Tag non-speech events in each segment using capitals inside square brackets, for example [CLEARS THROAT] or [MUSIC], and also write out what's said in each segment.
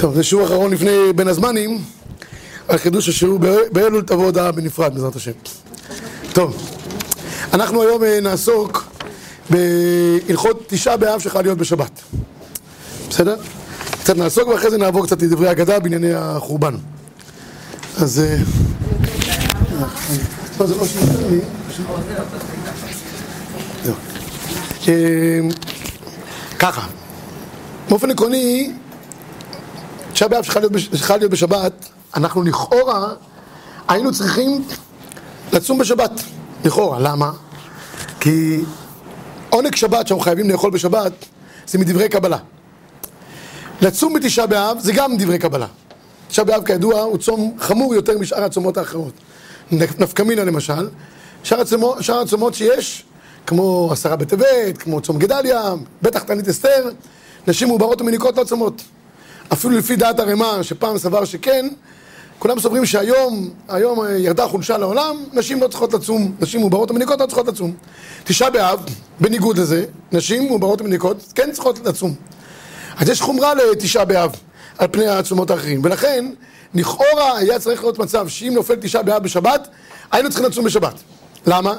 טוב, זה שיעור אחרון לפני בין הזמנים, על חידוש השיעור באלול תבוא הודעה בנפרד, בעזרת השם. טוב, אנחנו היום אה, נעסוק בהלכות תשעה באב שחייב להיות בשבת. בסדר? קצת נעסוק ואחרי זה נעבור קצת לדברי אגדה בענייני החורבן. אז... אה, אה, ככה, באופן עקרוני, תשעה באב שחייב להיות בשבת, אנחנו לכאורה היינו צריכים לצום בשבת, לכאורה, למה? כי עונג שבת שאנחנו חייבים לאכול בשבת זה מדברי קבלה. לצום בתשעה באב זה גם דברי קבלה. תשעה באב כידוע הוא צום חמור יותר משאר הצומות האחרות. נפקא מינה למשל, שאר הצומות, שאר הצומות שיש, כמו עשרה בטבת, כמו צום גדליה, בטח תענית אסתר, נשים מעוברות ומניקות לא צומות. אפילו לפי דעת הרמ"א, שפעם סבר שכן, כולם סוברים שהיום, היום ירדה חולשה לעולם, נשים לא צריכות לצום, נשים מעוברות ומניקות לא צריכות לצום. תשעה באב, בניגוד לזה, נשים מעוברות ומניקות כן צריכות לצום. אז יש חומרה לתשעה באב על פני הצומות האחרים, ולכן לכאורה היה צריך להיות מצב שאם נופל תשעה באב בשבת, היינו צריכים לצום בשבת. למה?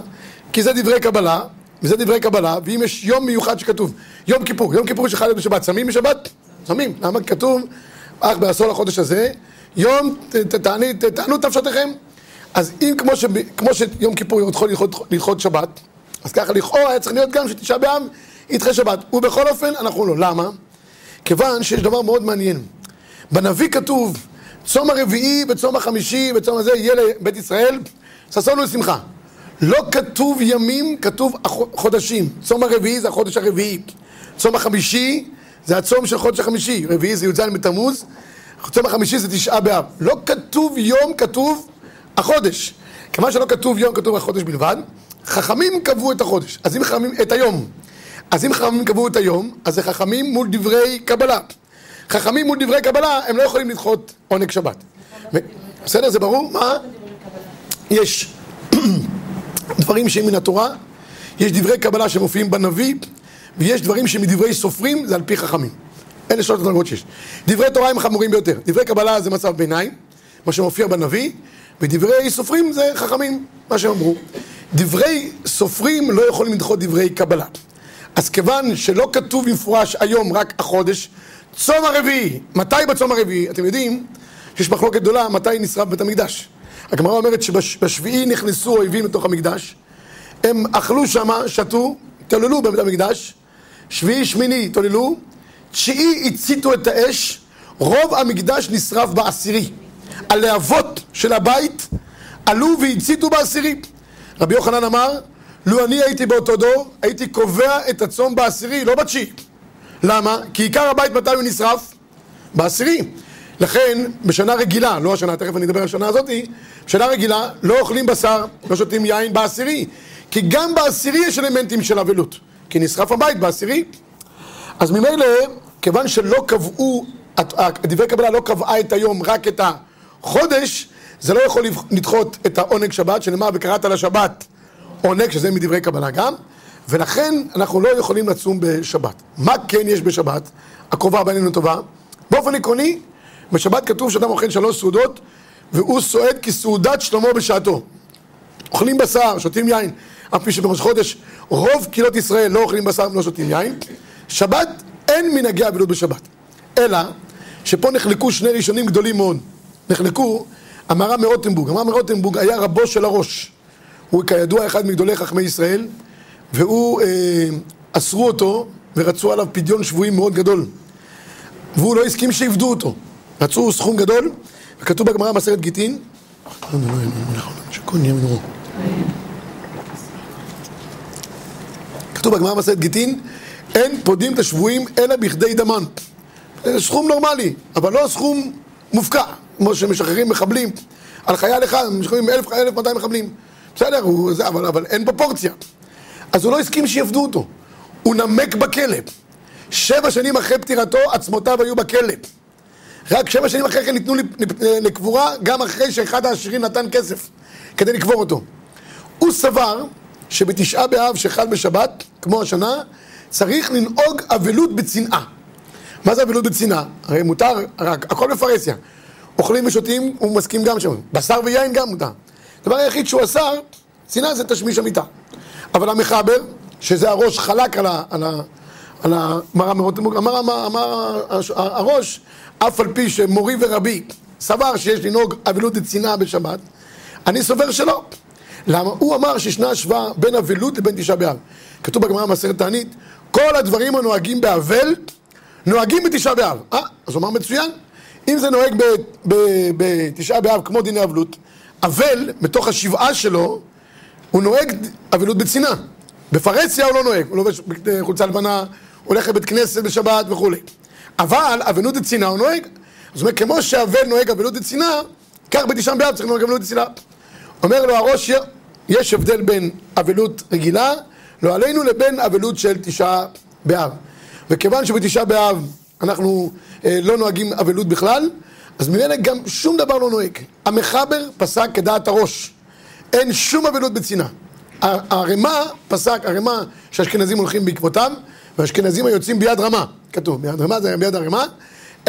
כי זה דברי קבלה, וזה דברי קבלה, ואם יש יום מיוחד שכתוב, יום כיפור, יום כיפור להיות בשבת, שמים בשבת? שמים. למה? כתוב, אך בעשור לחודש הזה, יום תענו את נפשותיכם. אז אם כמו, ש, כמו שיום כיפור יכול ללכות שבת, אז ככה לכאורה היה צריך להיות גם שתשעה באב ידחה שבת. ובכל אופן, אנחנו לא. למה? כיוון שיש דבר מאוד מעניין. בנביא כתוב, צום הרביעי וצום החמישי וצום הזה יהיה לבית ישראל, ששון ולשמחה. לא כתוב ימים, כתוב חודשים. צום הרביעי זה החודש הרביעי. צום החמישי זה הצום של חודש החמישי. רביעי זה י"ז בתמוז. צום החמישי זה תשעה באב. לא כתוב יום, כתוב החודש. כיוון שלא כתוב יום, כתוב החודש בלבד. חכמים קבעו את החודש, אז אם חכמים, את היום. אז אם חכמים קבעו את היום, אז זה חכמים מול דברי קבלה. חכמים מול דברי קבלה, הם לא יכולים לדחות עונג שבת. בסדר? זה ברור? מה? יש [CLEARS THROAT] דברים שהם מן התורה, יש דברי קבלה שמופיעים בנביא, ויש דברים שמדברי סופרים, זה על פי חכמים. אלה שלושת הדרגות שיש. דברי תורה הם חמורים ביותר. דברי קבלה זה מצב ביניים, מה שמופיע בנביא, ודברי סופרים זה חכמים, מה שהם אמרו. דברי סופרים לא יכולים לדחות דברי קבלה. אז כיוון שלא כתוב במפורש היום רק החודש, צום הרביעי, מתי בצום הרביעי? אתם יודעים שיש מחלוקת גדולה מתי נשרף בית המקדש. הגמרא אומרת שבשביעי נכנסו אויבים לתוך המקדש, הם אכלו שמה, שתו, תוללו בבית המקדש, שביעי שמיני התעוללו, תשיעי הציתו את האש, רוב המקדש נשרף בעשירי. הלהבות של הבית עלו והציתו בעשירי. רבי יוחנן אמר, לו אני הייתי באותו דור, הייתי קובע את הצום בעשירי, לא בתשיעי. למה? כי עיקר הבית מתי הוא נשרף? בעשירי. לכן, בשנה רגילה, לא השנה, תכף אני אדבר על השנה הזאתי, בשנה רגילה לא אוכלים בשר, לא שותים יין בעשירי. כי גם בעשירי יש אלמנטים של אבלות. כי נשרף הבית בעשירי. אז ממילא, כיוון שלא קבעו, דברי קבלה לא קבעה את היום, רק את החודש, זה לא יכול לדחות את העונג שבת, שנאמר וקראת לשבת עונג, שזה מדברי קבלה גם, ולכן אנחנו לא יכולים לצום בשבת. מה כן יש בשבת? הקרובה בינינו טובה. באופן עקרוני, בשבת כתוב שאדם אוכל שלוש סעודות, והוא סועד כסעודת שלמה בשעתו. אוכלים בשר, שותים יין, אף פי שבראש חודש רוב קהילות ישראל לא אוכלים בשר ולא שותים יין. שבת, אין מנהגי אבילות בשבת. אלא שפה נחלקו שני ראשונים גדולים מאוד. נחלקו, המהר"ם מרוטנבורג. המהר"ם מרוטנבורג היה רבו של הראש. הוא כידוע אחד מגדולי חכמי ישראל, והוא, אה, אסרו אותו ורצו עליו פדיון שבויים מאוד גדול. והוא לא הסכים שיפדו אותו. רצו סכום גדול, וכתוב בגמרא מסרת גיטין, כתוב בגמרא מסרת גיטין, אין פודים את השבויים אלא בכדי דמן. סכום נורמלי, אבל לא סכום מופקע, כמו שמשחררים מחבלים על חייל אחד, משחררים 1,200 מחבלים. בסדר, הוא, זה, אבל, אבל אין פרופורציה. אז הוא לא הסכים שיפדו אותו. הוא נמק בכלא. שבע שנים אחרי פטירתו, עצמותיו היו בכלא. רק שבע שנים אחרי כן ניתנו לקבורה, גם אחרי שאחד העשירים נתן כסף כדי לקבור אותו. הוא סבר שבתשעה באב שחל בשבת, כמו השנה, צריך לנהוג אבלות בצנעה. מה זה אבילות בצנעה? הרי מותר, רק, הכל בפרהסיה. אוכלים ושותים, הוא מסכים גם שם. בשר ויין גם מותר. הדבר היחיד שהוא אסר, צנעה זה תשמיש המיטה. אבל המחבר, שזה הראש חלק על ה... על ה על המראה מאוד אמר, אמר, אמר הראש, אף על פי שמורי ורבי סבר שיש לנהוג אבילות וצנעה בשבת, אני סובר שלא. למה? הוא אמר שישנה השוואה בין אבילות לבין תשעה באב. כתוב בגמרא במסכת תענית, כל הדברים הנוהגים באבל, נוהגים בתשעה באב. אה, אז הוא אמר מצוין. אם זה נוהג בתשעה באב כמו דיני אבלות, אבל, בתוך השבעה שלו, הוא נוהג אבלות בצנעה. בפרהסיה הוא לא נוהג, הוא לובש חולצה לבנה, הולך לבית כנסת בשבת וכולי. אבל אבלות דצנעה הוא נוהג. זאת אומרת, כמו שאבל נוהג אבלות דצנעה, כך בתשעה באב צריך לנהוג אבלות דצנעה. אומר לו הראש, יש הבדל בין אבלות רגילה, לא עלינו, לבין אבלות של תשעה באב. וכיוון שבתשעה באב אנחנו אה, לא נוהגים אבלות בכלל, אז ממילא גם שום דבר לא נוהג. המחבר פסק כדעת הראש. אין שום אבלות בצנעה. הרמה פסק, הרמה שהאשכנזים הולכים בעקבותיו, והאשכנזים היוצאים ביד רמה, כתוב, ביד רמה זה ביד הרמה,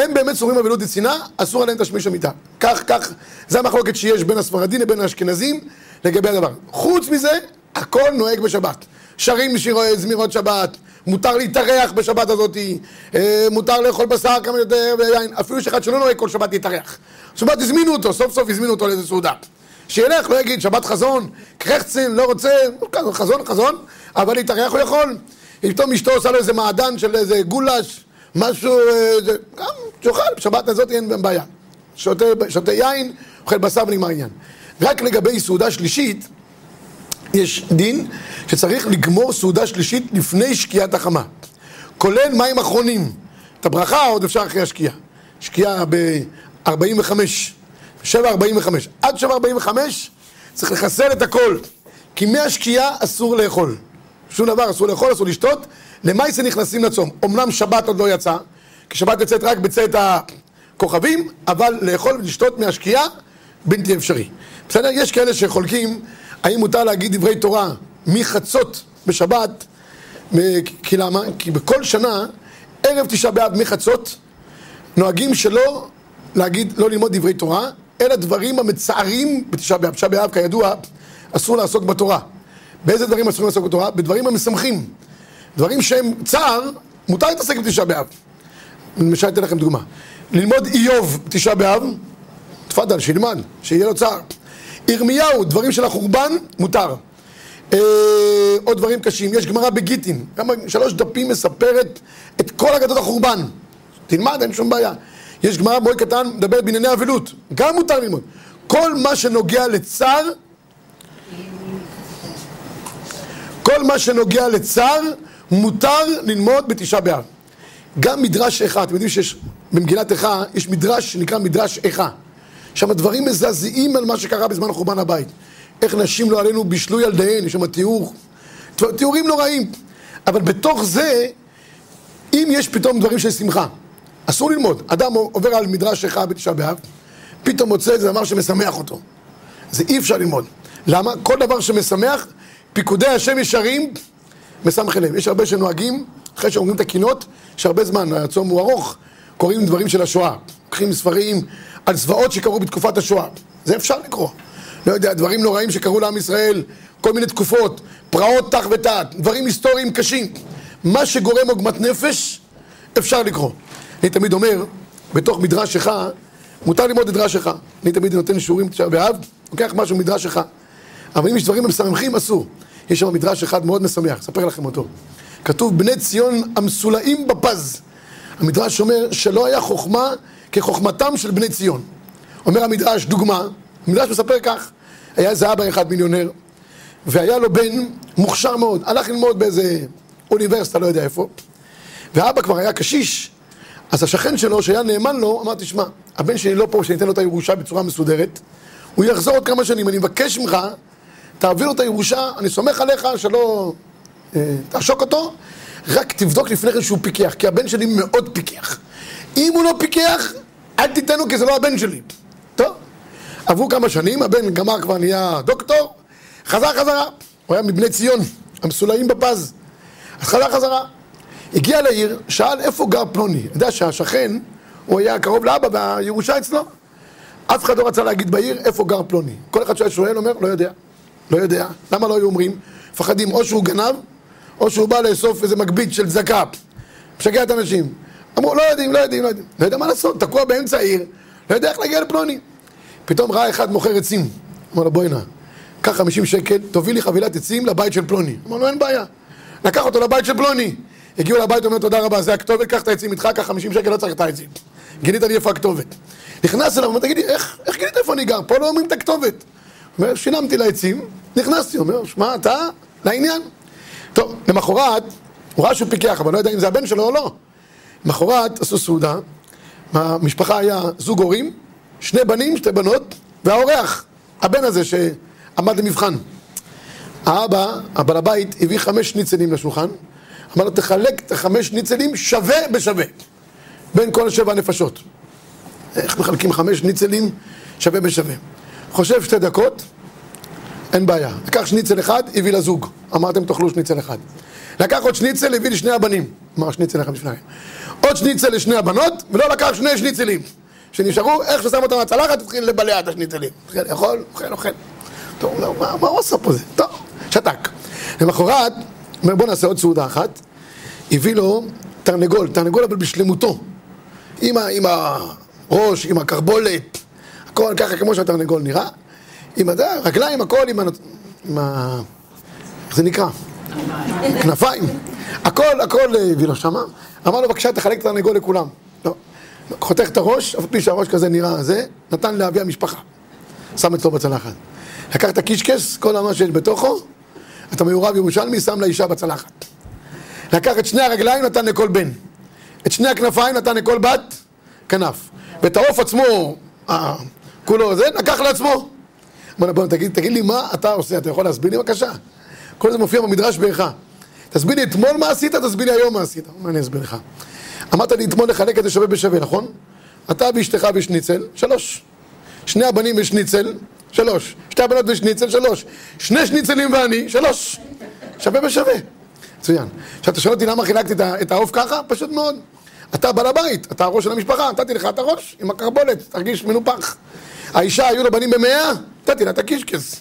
הם באמת סורים אבלות דצנעה, אסור עליהם תשמיש המיטה. כך, כך, זה המחלוקת שיש בין הספרדים לבין האשכנזים לגבי הדבר. חוץ מזה, הכל נוהג בשבת. שרים שירי זמירות שבת, מותר להתארח בשבת הזאת, אה, מותר לאכול בשר כמה יותר ויין, אפילו יש אחד שלא נוהג כל שבת להתארח. שבת הזמינו אותו, סוף סוף הזמינו אותו לאיזה סעודה. שילך, לא יגיד שבת חזון, קרחצין, לא רוצה, חזון, חזון, אבל להתארח הוא יכול. פתאום אשתו עושה לו איזה מעדן של איזה גולש, משהו, זה, גם שאוכל, בשבת הזאת אין בעיה. שותה, שותה יין, אוכל בשר ונגמר העניין. רק לגבי סעודה שלישית, יש דין שצריך לגמור סעודה שלישית לפני שקיעת החמה. כולל מים אחרונים. את הברכה עוד אפשר אחרי השקיעה. שקיעה ב-45, 7.45. עד 7.45 צריך לחסל את הכל. כי מהשקיעה אסור לאכול. שום דבר אסור לאכול, אסור לשתות. למעשה נכנסים לצום. אמנם שבת עוד לא יצא, כי שבת יוצאת רק בצאת הכוכבים, אבל לאכול ולשתות מהשקיעה בלתי אפשרי. בסדר? יש כאלה שחולקים האם מותר להגיד דברי תורה מחצות בשבת? כי למה? כי בכל שנה, ערב תשעה באב מחצות, נוהגים שלא להגיד, לא ללמוד דברי תורה, אלא דברים המצערים בתשעה באב. תשעה באב, כידוע, אסור לעסוק בתורה. באיזה דברים אסור לעסוק בתורה? בדברים המשמחים. דברים שהם צער, מותר להתעסק בתשעה באב. למשל, אתן לכם דוגמה. ללמוד איוב בתשעה באב, תפאדל, שילמד, שיהיה לו צער. ירמיהו, דברים של החורבן, מותר. אה, עוד דברים קשים, יש גמרא בגיטין, שלוש דפים מספרת את כל אגדות החורבן. תלמד, אין שום בעיה. יש גמרא מאוד קטן, מדברת בענייני אבלות, גם מותר ללמוד. כל מה שנוגע לצער, כל מה שנוגע לצער, מותר ללמוד בתשעה באב. גם מדרש איכה, אתם יודעים שיש במגילת איכה, יש מדרש שנקרא מדרש איכה. שם דברים מזעזעים על מה שקרה בזמן חורבן הבית. איך נשים לא עלינו בישלו ילדיהן, יש שם תיאור, תיאורים נוראים. אבל בתוך זה, אם יש פתאום דברים של שמחה, אסור ללמוד. אדם עובר על מדרש אחד בתשעה באב, פתאום מוצא איזה דבר שמשמח אותו. זה אי אפשר ללמוד. למה? כל דבר שמשמח, פיקודי השם ישרים, משמח אליהם. יש הרבה שנוהגים, אחרי שאומרים את הקינות, יש הרבה זמן, הצום הוא ארוך, קוראים דברים של השואה. לוקחים ספרים על זוועות שקרו בתקופת השואה. זה אפשר לקרוא. לא יודע, דברים נוראים שקרו לעם ישראל, כל מיני תקופות, פרעות תח ותת, דברים היסטוריים קשים. מה שגורם עוגמת נפש, אפשר לקרוא. אני תמיד אומר, בתוך מדרש אחד, מותר ללמוד מדרש אחד. אני תמיד נותן שיעורים תשעה באב, לוקח משהו מדרש אחד. אבל אם יש דברים משמחים, אסור. יש שם מדרש אחד מאוד משמח, אספר לכם אותו. כתוב, בני ציון המסולאים בפז. המדרש אומר שלא היה חוכמה כחוכמתם של בני ציון. אומר המדרש, דוגמה, המדרש מספר כך, היה איזה אבא אחד מיליונר, והיה לו בן מוכשר מאוד, הלך ללמוד באיזה אוניברסיטה, לא יודע איפה, והאבא כבר היה קשיש, אז השכן שלו, שהיה נאמן לו, אמר, תשמע, הבן שלי לא פה, שניתן לו את הירושה בצורה מסודרת, הוא יחזור עוד כמה שנים, אני מבקש ממך, תעביר לו את הירושה, אני סומך עליך שלא אה, תעשוק אותו, רק תבדוק לפני כן שהוא פיקח, כי הבן שלי מאוד פיקח. אם הוא לא פיקח, אל תיתן לו כי זה לא הבן שלי. טוב, עברו כמה שנים, הבן גמר כבר נהיה דוקטור, חזר חזרה. הוא היה מבני ציון, המסולאים בפז. אז חזר חזרה. הגיע לעיר, שאל איפה גר פלוני. אני יודע שהשכן, הוא היה קרוב לאבא והירושה אצלו. אף אחד לא רצה להגיד בעיר איפה גר פלוני. כל אחד שהיה שואל אומר, לא יודע. לא יודע. למה לא היו אומרים? מפחדים או שהוא גנב, או שהוא בא לאסוף איזה מגבית של צדקה. משגע את האנשים. אמרו, לא יודעים, לא יודעים, לא יודעים. לא יודע מה לעשות, תקוע באמצע העיר, לא יודע איך להגיע לפלוני. פתאום ראה אחד מוכר עצים. אמר לו, בואי נא, קח 50 שקל, תוביל לי חבילת עצים לבית של פלוני. אמר לו, אין בעיה. לקח אותו לבית של פלוני. הגיעו לבית, אומר, תודה רבה, זה הכתובת, קח את העצים איתך, קח 50 שקל, לא צריך את העצים. גילית לי איפה הכתובת. נכנס אליו, אומר, תגידי, איך, איך גילית איפה אני גר? פה לא אומרים את הכתובת. אומר, שילמתי לעצים, נכנסתי, אומר, שמע, אתה, לעניין. טוב, למחרת, הוא ראה שהוא פיקח, אבל לא יודע אם זה הבן שלו או לא. למחרת עשו סעודה, המשפחה היה זוג הורים, שני בנים, שתי בנות, והאורח, הבן הזה שעמד למבחן. האבא, הבעל הבית, הביא חמש שניצלים לשולחן, אמר לו, תחלק את החמש שניצלים שווה בשווה, בין כל שבע הנפשות. איך מחלקים חמש ניצלים שווה בשווה? חושב שתי דקות, אין בעיה. לקח שניצל אחד, הביא לזוג. אמרתם תאכלו שניצל אחד. לקח עוד שניצל, הביא לשני הבנים. אמר שניצל אחד לשניים. עוד שניצל לשני הבנות, ולא לקח שני שניצלים. שנשארו, איך ששם אותם בצלחת, התחיל לבלע את השניצלים. התחיל לאכול, אוכל, אוכל. טוב, לא, מה, מה הוא עושה פה זה? טוב, שתק. למחרת, אומר בוא נעשה עוד סעודה אחת. הביא לו תרנגול, תרנגול אבל בשלמותו. עם, ה, עם הראש, עם הקרבולת, הכל ככה כמו שהתרנגול נראה. עם הרגליים, הכל עם ה... עם ה... איך זה נקרא? כנפיים. הכל, הכל הביא לו שמה. אמר לו, בבקשה, תחלק את התרנגול לכולם. לא. חותך את הראש, אף פי שהראש כזה נראה זה, נתן לאבי המשפחה. שם אצלו בצלחת. לקח את הקישקס, כל מה שיש בתוכו, אתה מיורב ירושלמי, שם לאישה בצלחת. לקח את שני הרגליים, נתן לכל בן. את שני הכנפיים נתן לכל בת, כנף. ואת העוף עצמו, כולו זה, לקח לעצמו. אמר בוא תגיד, תגיד לי מה אתה עושה, אתה יכול להסביר לי בבקשה? כל זה מופיע במדרש באיכה. תסביר לי אתמול מה עשית, תסביר לי היום מה עשית. מה אני אסביר לך? אמרת לי אתמול לחלק את זה שווה בשווה, נכון? אתה ואשתך בשניצל, שלוש. שני הבנים בשניצל, שלוש. שתי הבנות בשניצל, שלוש. שני שניצלים ואני, שלוש. שווה בשווה. מצוין. עכשיו אתה שואל אותי למה חילקתי את העוף ככה? פשוט מאוד. אתה בעל הבית, אתה הראש של המשפחה, נתתי לך את הראש עם הקרבולת, תרגיש מנופח. האישה, היו לה בנים במאה, נתתי לה את הקישקס.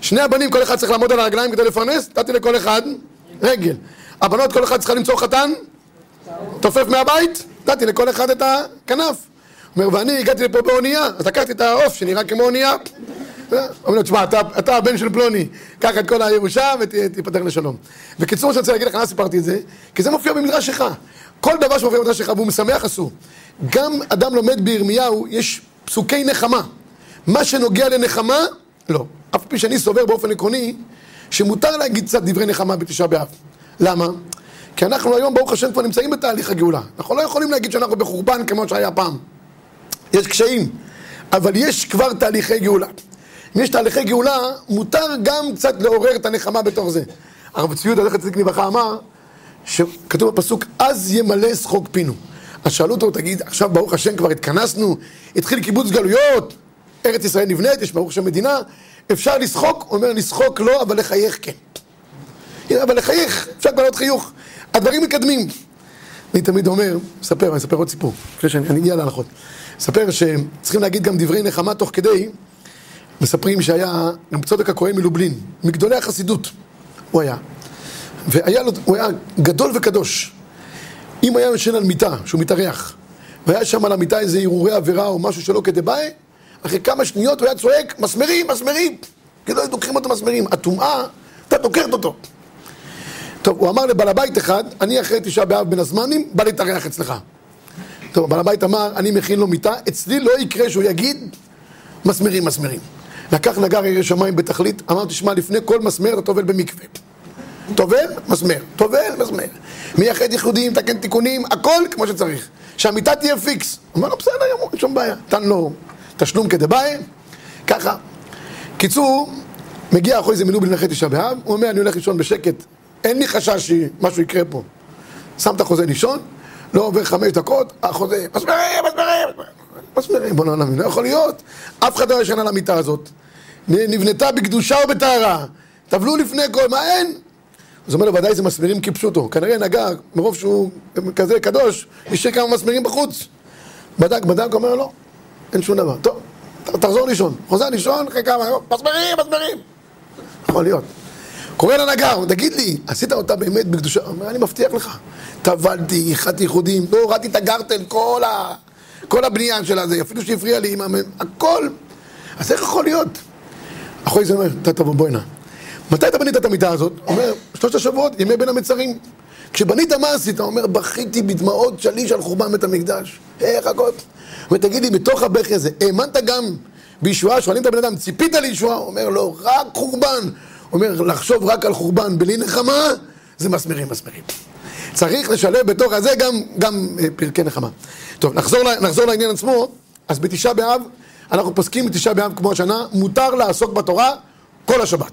שני הבנים, כל אחד צריך לעמוד על הרגליים כדי לפרנס, נתתי לכל אחד רגל. הבנות, כל אחד צריכה למצוא חתן, תופף מהבית, נתתי לכל אחד את הכנף. אומר, ואני הגעתי לפה באונייה, אז לקחתי את העוף שנראה כמו אונייה. אומר לו, תשמע, אתה, הבן של פלוני, קח את כל הירושה ותיפטר לשלום. בקיצור, שאני רוצה להגיד לך, למה סיפרתי את זה? כי זה מופיע במדרש שלך. כל דבר שמופיע במדרש שלך והוא משמח עשו. גם אדם לומד בירמיהו, יש פסוקי נחמה. מה שנוגע לנחמה, לא. אף פי שאני סובר באופן עקרוני, שמותר להגיד קצת דברי נחמה בתשעה באב. למה? כי אנחנו היום, ברוך השם, כבר נמצאים בתהליך הגאולה. אנחנו לא יכולים להגיד שאנחנו בחורבן כמו שהיה פעם. יש קשיים, אבל יש כבר תהליכי גאולה. אם יש תהליכי גאולה, מותר גם קצת לעורר את הנחמה בתוך זה. הרב צבי יהודה, זכר צדיק לברכה, אמר, שכתוב בפסוק, אז ימלא שחוק פינו. אז שאלו אותו, תגיד, עכשיו ברוך השם כבר התכנסנו, התחיל קיבוץ גלויות, ארץ ישראל נבנית, יש ברוך השם מדינה, אפשר לשחוק? הוא אומר, לשחוק לא, אבל לחייך כן. אבל לחייך, אפשר כבר להיות חיוך. הדברים מקדמים. אני תמיד אומר, מספר, אני אספר עוד סיפור, לפני שאני אגיע להלכות. מספר שצריכים להגיד גם דברי נחמה תוך כדי, מספרים שהיה גם צודק הכהן מלובלין, מגדולי החסידות הוא היה. והיה לו, הוא היה גדול וקדוש. אם היה ישן על מיטה, שהוא מתארח, והיה שם על המיטה איזה הרהורי עבירה או משהו שלא כדבעי, אחרי כמה שניות הוא היה צועק, מסמרים, מסמרים. כאילו היו דוקרים אותו מסמרים. הטומאה, אתה דוקרת אותו. טוב, הוא אמר לבעל הבית אחד, אני אחרי תשעה באב בין הזמנים, בא להתארח אצלך. טוב, בעל הבית אמר, אני מכין לו מיטה, אצלי לא יקרה שהוא יגיד, מסמרים, מסמרים. לקח נגר ירא שמיים בתכלית, אמר, תשמע, לפני כל מסמר אתה טובל במקווה. טובל, מסמר, טובל, מסמר. מייחד ייחודים, תקן תיקונים, הכל כמו שצריך. שהמיטה תהיה פיקס. אמר לו, בסדר, אין שום בעיה. נתן לו תשלום כדבעי, ככה. קיצור, מגיע אחרי זה מלובין אחרי תשעה באב, הוא אומר, אני הולך לישון בשקט, אין לי חשש שמשהו יקרה פה. שם את החוזה לישון, לא עובר חמש דקות, החוזה, מסמרים, מסמרים, מסמרים, בוא נעלם, לא יכול להיות. אף אחד לא ישן על המיטה הזאת. נבנתה בקדושה ובטהרה. טבלו לפני כל, מה אין? אז אומר לו, ודאי זה מסמרים כפשוטו. כנראה נגע, מרוב שהוא כזה קדוש, השאיר כמה מסמרים בחוץ. בדק, בדק, אומר לו, לא, אין שום דבר. טוב, תחזור לישון. חוזר לישון, אחרי כמה, מסמרים, מסמרים. יכול להיות. קורא לנגר, תגיד לי, עשית אותה באמת בקדושה? הוא אומר, אני מבטיח לך. טבלתי, איחדתי ייחודים, לא הורדתי את הגרטל, כל, ה... כל הבנייה של הזה, אפילו שהפריע לי עם המ... הכל. אז איך יכול להיות? אחרי זה אומר, אתה תבוא, בואי נא. מתי אתה בנית את המיטה הזאת? אומר, שלושת השבועות, ימי בין המצרים. כשבנית מה עשית? אומר, בכיתי בדמעות שליש על חורבן בית המקדש. איך הכל? ותגיד לי, בתוך הבכי הזה, האמנת גם בישועה? שואלים את הבן אדם, ציפית לישועה? אומר, לא, רק חורבן. אומר, לחשוב רק על חורבן בלי נחמה, זה מסמרים מסמרים. צריך לשלב בתוך הזה גם, גם אה, פרקי נחמה. טוב, נחזור, נחזור לעניין עצמו. אז בתשעה באב, אנחנו פוסקים בתשעה באב כמו השנה, מותר לעסוק בתורה כל השבת.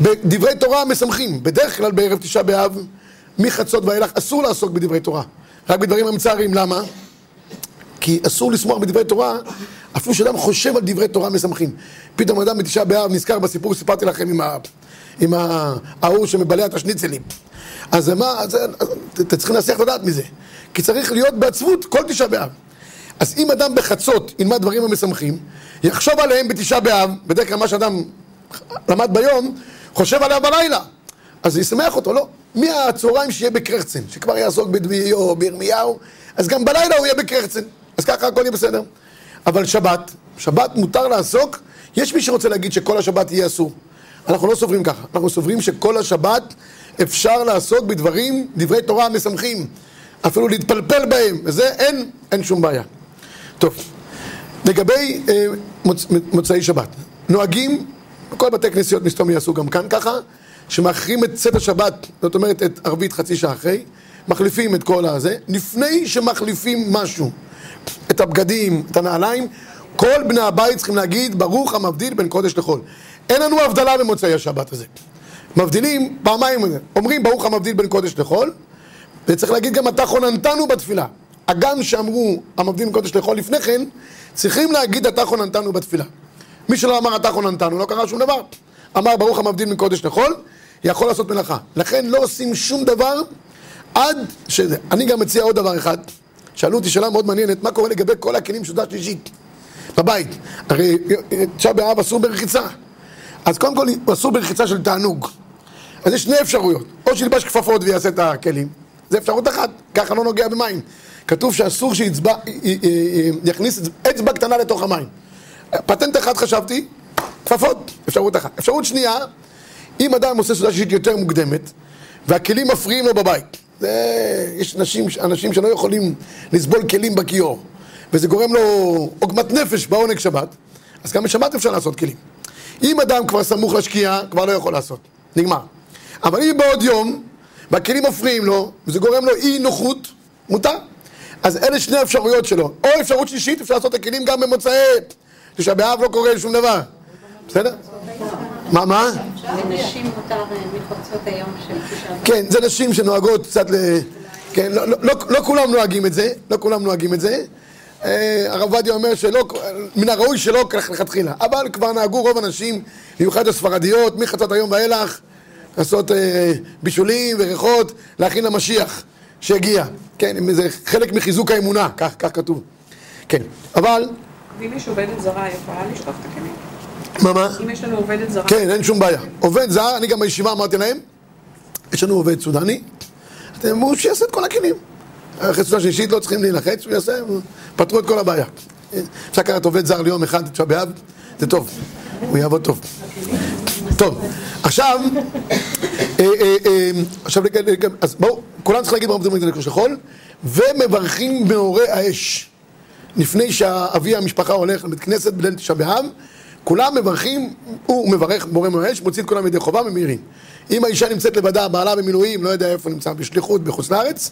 בדברי תורה משמחים, בדרך כלל בערב תשעה באב, מחצות ואילך, אסור לעסוק בדברי תורה, רק בדברים המצערים, למה? כי אסור לשמוח בדברי תורה, אפילו שאדם חושב על דברי תורה משמחים. פתאום אדם בתשעה באב נזכר בסיפור שסיפרתי לכם עם, ההוא שמבלע את השניצלים. אז מה, אתם צריכים להסיח את הדעת מזה. כי צריך להיות בעצבות כל תשעה באב. אז אם אדם בחצות ילמד דברים המשמחים, יחשוב עליהם בתשעה באב, בדרך כלל מה שאדם למד ביום, חושב עליו בלילה. אז זה ישמח אותו, לא. מהצהריים שיהיה בקרחצן, שכבר יעסוק בדביעיו או בירמיהו, אז גם בלילה הוא יהיה בקרחצן. אז ככה הכל יהיה בסדר. אבל שבת, שבת מותר לעסוק, יש מי שרוצה להגיד שכל השבת יהיה אסור. אנחנו לא סוברים ככה, אנחנו סוברים שכל השבת אפשר לעסוק בדברים, דברי תורה משמחים, אפילו להתפלפל בהם, וזה אין, אין שום בעיה. טוב, לגבי אה, מוצ, מוצאי שבת, נוהגים, כל בתי כנסיות מסתום יעשו גם כאן ככה, שמאחרים את צאת השבת, זאת אומרת את ערבית חצי שעה אחרי, מחליפים את כל הזה, לפני שמחליפים משהו, את הבגדים, את הנעליים, כל בני הבית צריכים להגיד ברוך המבדיל בין קודש לחול. אין לנו הבדלה במוצאי השבת הזה. מבדילים פעמיים, אומרים ברוך המבדיל בין קודש לחול, וצריך להגיד גם אתה חוננתנו בתפילה. הגם שאמרו המבדיל בין קודש לחול לפני כן, צריכים להגיד אתה חוננתנו בתפילה. מי שלא אמר אתה חוננתנו, לא קרה שום דבר. אמר ברוך המבדיל מקודש לחול, יכול לעשות מלאכה. לכן לא עושים שום דבר עד שזה. אני גם מציע עוד דבר אחד. שאלו אותי שאלה מאוד מעניינת, מה קורה לגבי כל הכלים של דת שלישית בבית? הרי תשעה באב אסור ברחיצה. אז קודם כל אסור ברחיצה של תענוג. אז יש שני אפשרויות, או שילבש כפפות ויעשה את הכלים, זה אפשרות אחת, ככה לא נוגע במים. כתוב שאסור שיכניס אצבע קטנה לתוך המים. פטנט אחד חשבתי, כפפות, אפשרות אחת. אפשרות שנייה, אם אדם עושה סעודה שישית יותר מוקדמת, והכלים מפריעים לו בבית, זה, יש אנשים, אנשים שלא יכולים לסבול כלים בכיור, וזה גורם לו עוגמת נפש בעונג שבת, אז גם בשבת אפשר לעשות כלים. אם אדם כבר סמוך לשקיעה, כבר לא יכול לעשות, נגמר. אבל אם בעוד יום, והכלים מפריעים לו, וזה גורם לו אי נוחות, מותר. אז אלה שני אפשרויות שלו. או אפשרות שלישית, אפשר לעשות את הכלים גם במוצאי תשעה באב לא קורה שום דבר. בסדר? מה, מה? לנשים מותר אה, מחוצות היום של תשעה באב. כן, זה נשים שנוהגות קצת ל... כן, לא, לא, לא, לא כולם נוהגים את זה, לא כולם נוהגים את זה. אה, הרב עובדיה אומר שלא, מן הראוי שלא כך לכתחילה. אבל כבר נהגו רוב הנשים, במיוחד הספרדיות, מחצות היום ואילך, לעשות אה, בישולים וריחות, להכין למשיח שהגיע. כן, זה חלק מחיזוק האמונה, כך, כך כתוב. כן, אבל... ואם יש עובדת זרה, יכולה לשטוף את הכלים? מה, מה? אם יש לנו עובדת זרה... כן, אין שום בעיה. עובד זר, אני גם בישיבה אמרתי להם, יש לנו עובד סודני, אתם אמרו שיעשה את כל הכלים. אחרי סעודה שלישית לא צריכים להילחץ, הוא יעשה, פתרו את כל הבעיה. אפשר לקחת עובד זר ליום אחד, תשעה באב, זה טוב, הוא יעבוד טוב. טוב, עכשיו, אה, אה, אה, עכשיו, אז בואו, כולם צריכים להגיד ברמזים לגדול לקדוש לחול, ומברכים מאורי האש. לפני שאבי המשפחה הולך לבית כנסת בליל תשעה באב, כולם מברכים, הוא מברך בורא מהאש, מוציא את כולם ידי חובה ומאירים. אם האישה נמצאת לבדה, בעלה במילואים, לא יודע איפה נמצא, בשליחות, בחוץ לארץ,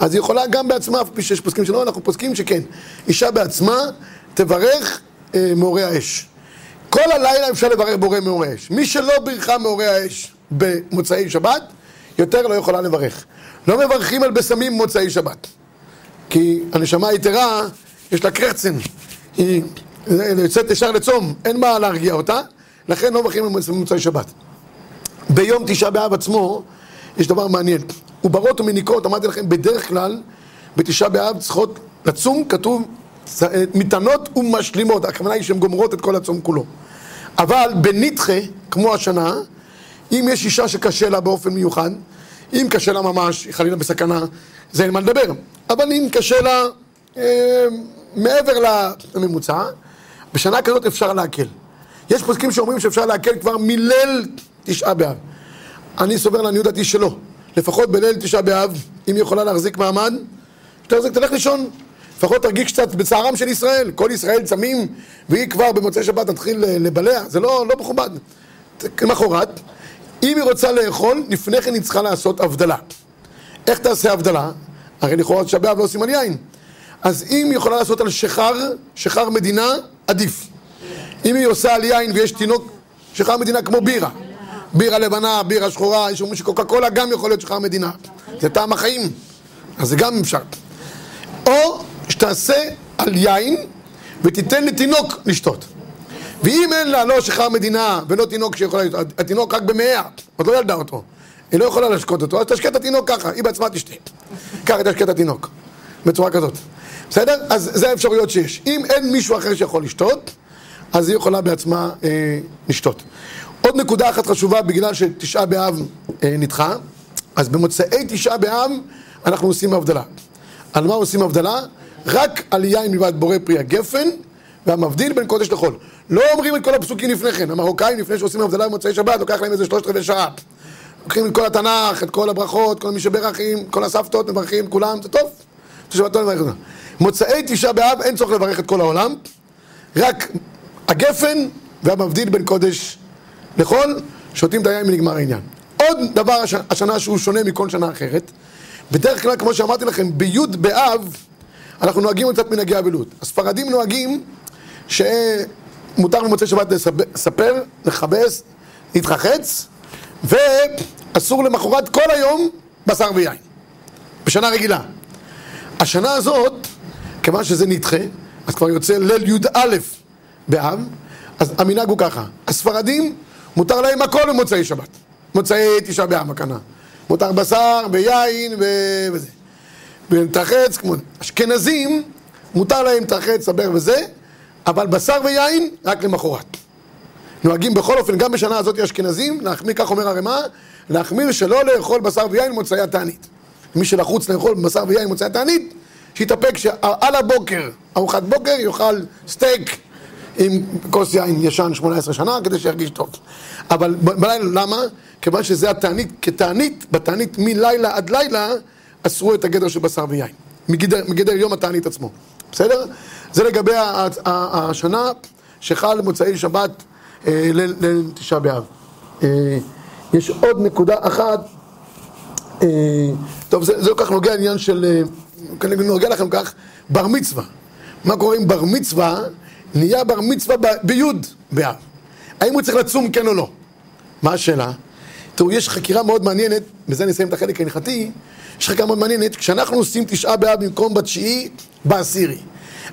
אז היא יכולה גם בעצמה, אף פי שיש פוסקים שלא, אנחנו פוסקים שכן. אישה בעצמה תברך אה, מאורי האש. כל הלילה אפשר לברך בורא מאורי האש. מי שלא בירכה מאורי האש במוצאי שבת, יותר לא יכולה לברך. לא מברכים על בשמים במוצאי שבת. כי הנשמה היתרה, יש לה קרצן. היא יוצאת ישר לצום, אין מה להרגיע אותה, לכן לא מברכים במוצאי שבת. ביום תשעה באב עצמו, יש דבר מעניין. עוברות ומניקות, אמרתי לכם, בדרך כלל, בתשעה באב צריכות לצום, כתוב, אה, מטענות ומשלימות, הכוונה היא שהן גומרות את כל הצום כולו. אבל בנדחה, כמו השנה, אם יש אישה שקשה לה באופן מיוחד, אם קשה לה ממש, היא חלילה בסכנה, זה אין מה לדבר. אבל אם קשה לה אה, מעבר לממוצע, בשנה כזאת אפשר להקל. יש פוסקים שאומרים שאפשר להקל כבר מליל תשעה באב. אני סובר לעניות דעתי שלא. לפחות בליל תשעה באב, אם היא יכולה להחזיק מעמד, שתחזיק, תלך לישון. לפחות תרגיש קצת בצערם של ישראל. כל ישראל צמים, והיא כבר במוצאי שבת תתחיל לבלע. זה לא, לא מכובד. למחרת, אם היא רוצה לאכול, לפני כן היא צריכה לעשות הבדלה. איך תעשה הבדלה? הרי לכאורה תשעה באב לא עושים על יין. אז אם היא יכולה לעשות על שחר, שחר מדינה, עדיף. אם היא עושה על יין ויש תינוק, שחר מדינה כמו בירה. בירה לבנה, בירה שחורה, יש אומרים שקוקה קולה גם יכול להיות שחר מדינה. זה טעם החיים, אז זה גם אפשר. או שתעשה על יין ותיתן לתינוק לשתות. ואם אין לה לא שחר מדינה ולא תינוק שיכולה לשתות, התינוק רק במאה, עוד לא ילדה אותו. היא לא יכולה לשקוט אותו, אז תשקה את התינוק ככה, היא בעצמה תשתה. ככה תשקה את התינוק, בצורה כזאת. בסדר? אז זה האפשרויות שיש. אם אין מישהו אחר שיכול לשתות, אז היא יכולה בעצמה אה, לשתות. עוד נקודה אחת חשובה, בגלל שתשעה באב אה, נדחה, אז במוצאי תשעה באב אנחנו עושים הבדלה. על מה עושים הבדלה? רק על יין מלבד בורא פרי הגפן והמבדיל בין קודש לחול. לא אומרים את כל הפסוקים לפני כן. המרוקאים לפני שעושים הבדלה במוצאי שבת, לוקח להם איזה שלושת רבעי שעה. לוקחים את כל התנ"ך, את כל הברכות, כל מי שברכים, כל הסבתות מברכים, כולם, זה טוב. לברך אותם. מוצאי תשעה באב אין צורך לברך את כל העולם, רק הגפן והמבדיל בין קודש לחול, שותים את היין ונגמר העניין. עוד דבר השנה שהוא שונה מכל שנה אחרת, בדרך כלל, כמו שאמרתי לכם, בי' באב אנחנו נוהגים קצת מנהגי אבלות. הספרדים נוהגים שמותר במוצאי שבת לספר, לכבס, להתרחץ, ואסור למחרת כל היום בשר ויין, בשנה רגילה. השנה הזאת, כיוון שזה נדחה, אז כבר יוצא ליל י"א באב, אז המנהג הוא ככה, הספרדים מותר להם הכל במוצאי שבת, מוצאי תשעה באב הכנה, מותר בשר ויין ו... וזה, ונתרחץ כמו... אשכנזים מותר להם להתרחץ, סבר וזה, אבל בשר ויין רק למחרת. נוהגים בכל אופן, גם בשנה הזאת אשכנזים, להחמיר, כך אומר הרמ"א, להחמיר שלא לאכול בשר ויין מוצאי התענית. מי שלחוץ לאכול בשר ויין מוצאי התענית, שיתאפק שעל הבוקר, ארוחת בוקר, יאכל סטייק עם כוס יין ישן 18 שנה, כדי שירגיש טוב. אבל בלילה, למה? כיוון שזה התענית, כתענית, בתענית מלילה עד לילה, אסרו את הגדר של בשר ויין. מגדר, מגדר יום התענית עצמו. בסדר? זה לגבי השנה שחל מוצאי שבת אה, לתשעה באב. אה, יש עוד נקודה אחת אה, טוב, זה לא כך נוגע לעניין של, נוגע לכם כך, בר מצווה. מה קורה עם בר מצווה? נהיה בר מצווה ביוד באב. האם הוא צריך לצום כן או לא? מה השאלה? תראו, יש חקירה מאוד מעניינת, בזה נסיים את החלק ההלכתי, יש חקירה מאוד מעניינת, כשאנחנו עושים תשעה באב במקום בתשיעי, בעשירי.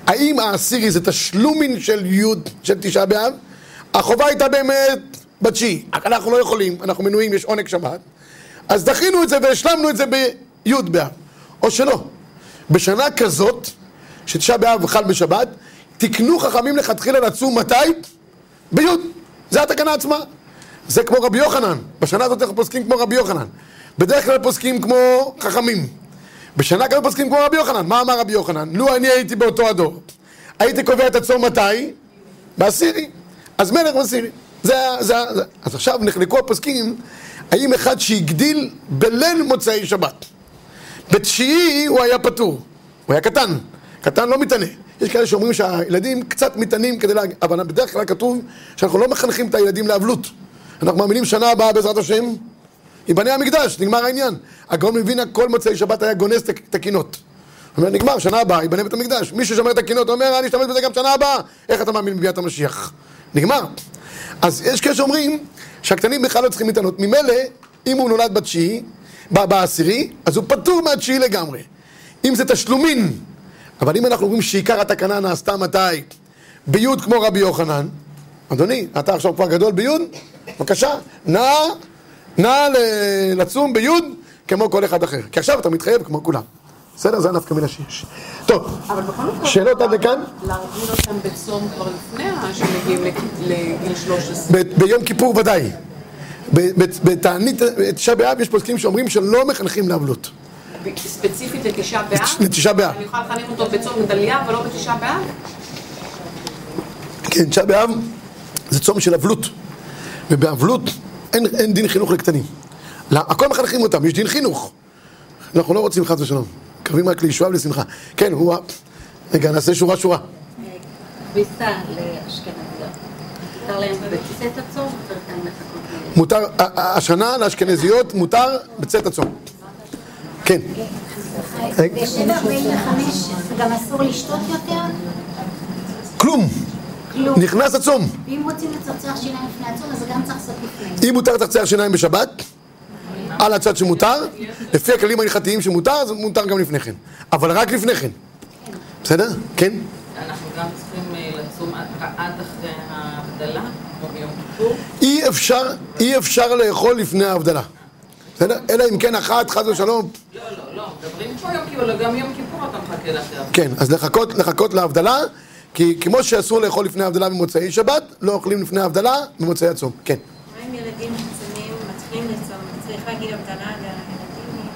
האם העשירי זה תשלומין של יוד של תשעה באב? החובה הייתה באמת בתשיעי. אנחנו לא יכולים, אנחנו מנויים, יש עונג שבת. אז דחינו את זה והשלמנו את זה בי' באב, או שלא. בשנה כזאת, שתשעה באב חל בשבת, תקנו חכמים לכתחילה לצום מתי? בי', זה התקנה עצמה. זה כמו רבי יוחנן, בשנה הזאת אנחנו פוסקים כמו רבי יוחנן. בדרך כלל פוסקים כמו חכמים. בשנה כזאת פוסקים כמו רבי יוחנן. מה אמר רבי יוחנן? לו אני הייתי באותו הדור, הייתי קובע את הצום מתי? בעשירי. אז מלך בעשירי. זה, זה, זה. אז עכשיו נחלקו הפוסקים האם אחד שהגדיל בליל מוצאי שבת. בתשיעי הוא היה פטור, הוא היה קטן, קטן לא מתענה. יש כאלה שאומרים שהילדים קצת מתענים כדי להגיד, אבל בדרך כלל כתוב שאנחנו לא מחנכים את הילדים לאבלות. אנחנו מאמינים שנה הבאה בעזרת השם, ייבנה המקדש, נגמר העניין. הגאון מווילנה כל מוצאי שבת היה גונז את הקינות. הוא אומר, נגמר, שנה הבאה ייבנה בית המקדש. מי ששומר את הקינות אומר, אני אשתמש בזה גם שנה הבאה. איך אתה מאמין בביאת המשיח? נגמר. אז יש כאלה שאומרים שהקטנים בכלל לא צריכים להתענות. ממילא, אם הוא נולד בתשיעי, בעשירי, אז הוא פטור מהתשיעי לגמרי. אם זה תשלומין, אבל אם אנחנו אומרים שעיקר התקנה נעשתה מתי? ביוד כמו רבי יוחנן, אדוני, אתה עכשיו כבר גדול ביוד? בבקשה, נא נא לצום ביוד כמו כל אחד אחר. כי עכשיו אתה מתחייב כמו כולם. בסדר? זה הנפקא מינה שיש. טוב, שאלות עד לכאן? להרגיל אותם בצום כבר לפני שמגיעים לג- לגיל 13. ב- ביום כיפור ודאי. בתענית תשעה באב יש פוסקים שאומרים שלא מחנכים לאבלות. ספציפית לתשעה באב? לתשעה באב. אני יכולה לחנך אותו בצום גדליה ולא בתשעה באב? כן, תשעה באב זה צום של אבלות. ובאבלות אין, אין דין חינוך לקטנים. לא, הכל מחנכים אותם, יש דין חינוך. אנחנו לא רוצים חס ושלום. מקווים רק לישועה ולשמחה. כן, הוא... ה- רגע, נעשה שורה שורה. כביסה לאשכנזיות. מותר להם הצום, צריך להם לחכות ל- מותר, השנה לאשכנזיות מותר בצאת הצום. כן. ב-7.45 גם אסור לשתות יותר? כלום. כלום. נכנס הצום. ואם רוצים לצרצח שיניים לפני הצום, אז גם צריך לעשות לפני. אם מותר לצחצח שיניים בשבת, על הצד שמותר, לפי הכללים ההלכתיים שמותר, אז מותר גם לפני כן. אבל רק לפני כן. בסדר? כן? אנחנו גם צריכים אה, לצום עד- עד אחרי ההבדלה, כמו ביום כיפור. אי אפשר, אי אפשר לאכול לפני ההבדלה. בסדר? אלא אם כן אחת, חס ושלום. לא, לא, לא, מדברים פה יום כיפור, גם יום כיפור אתה מחכה ההבדלה. כן, אז לחכות, לחכות להבדלה, כי כמו שאסור לאכול לפני ההבדלה במוצאי שבת, לא אוכלים לפני ההבדלה במוצאי הצום. כן. מה עם ילדים קטנים מתחילים לצום? צריך להגיד הבדלה לילדים?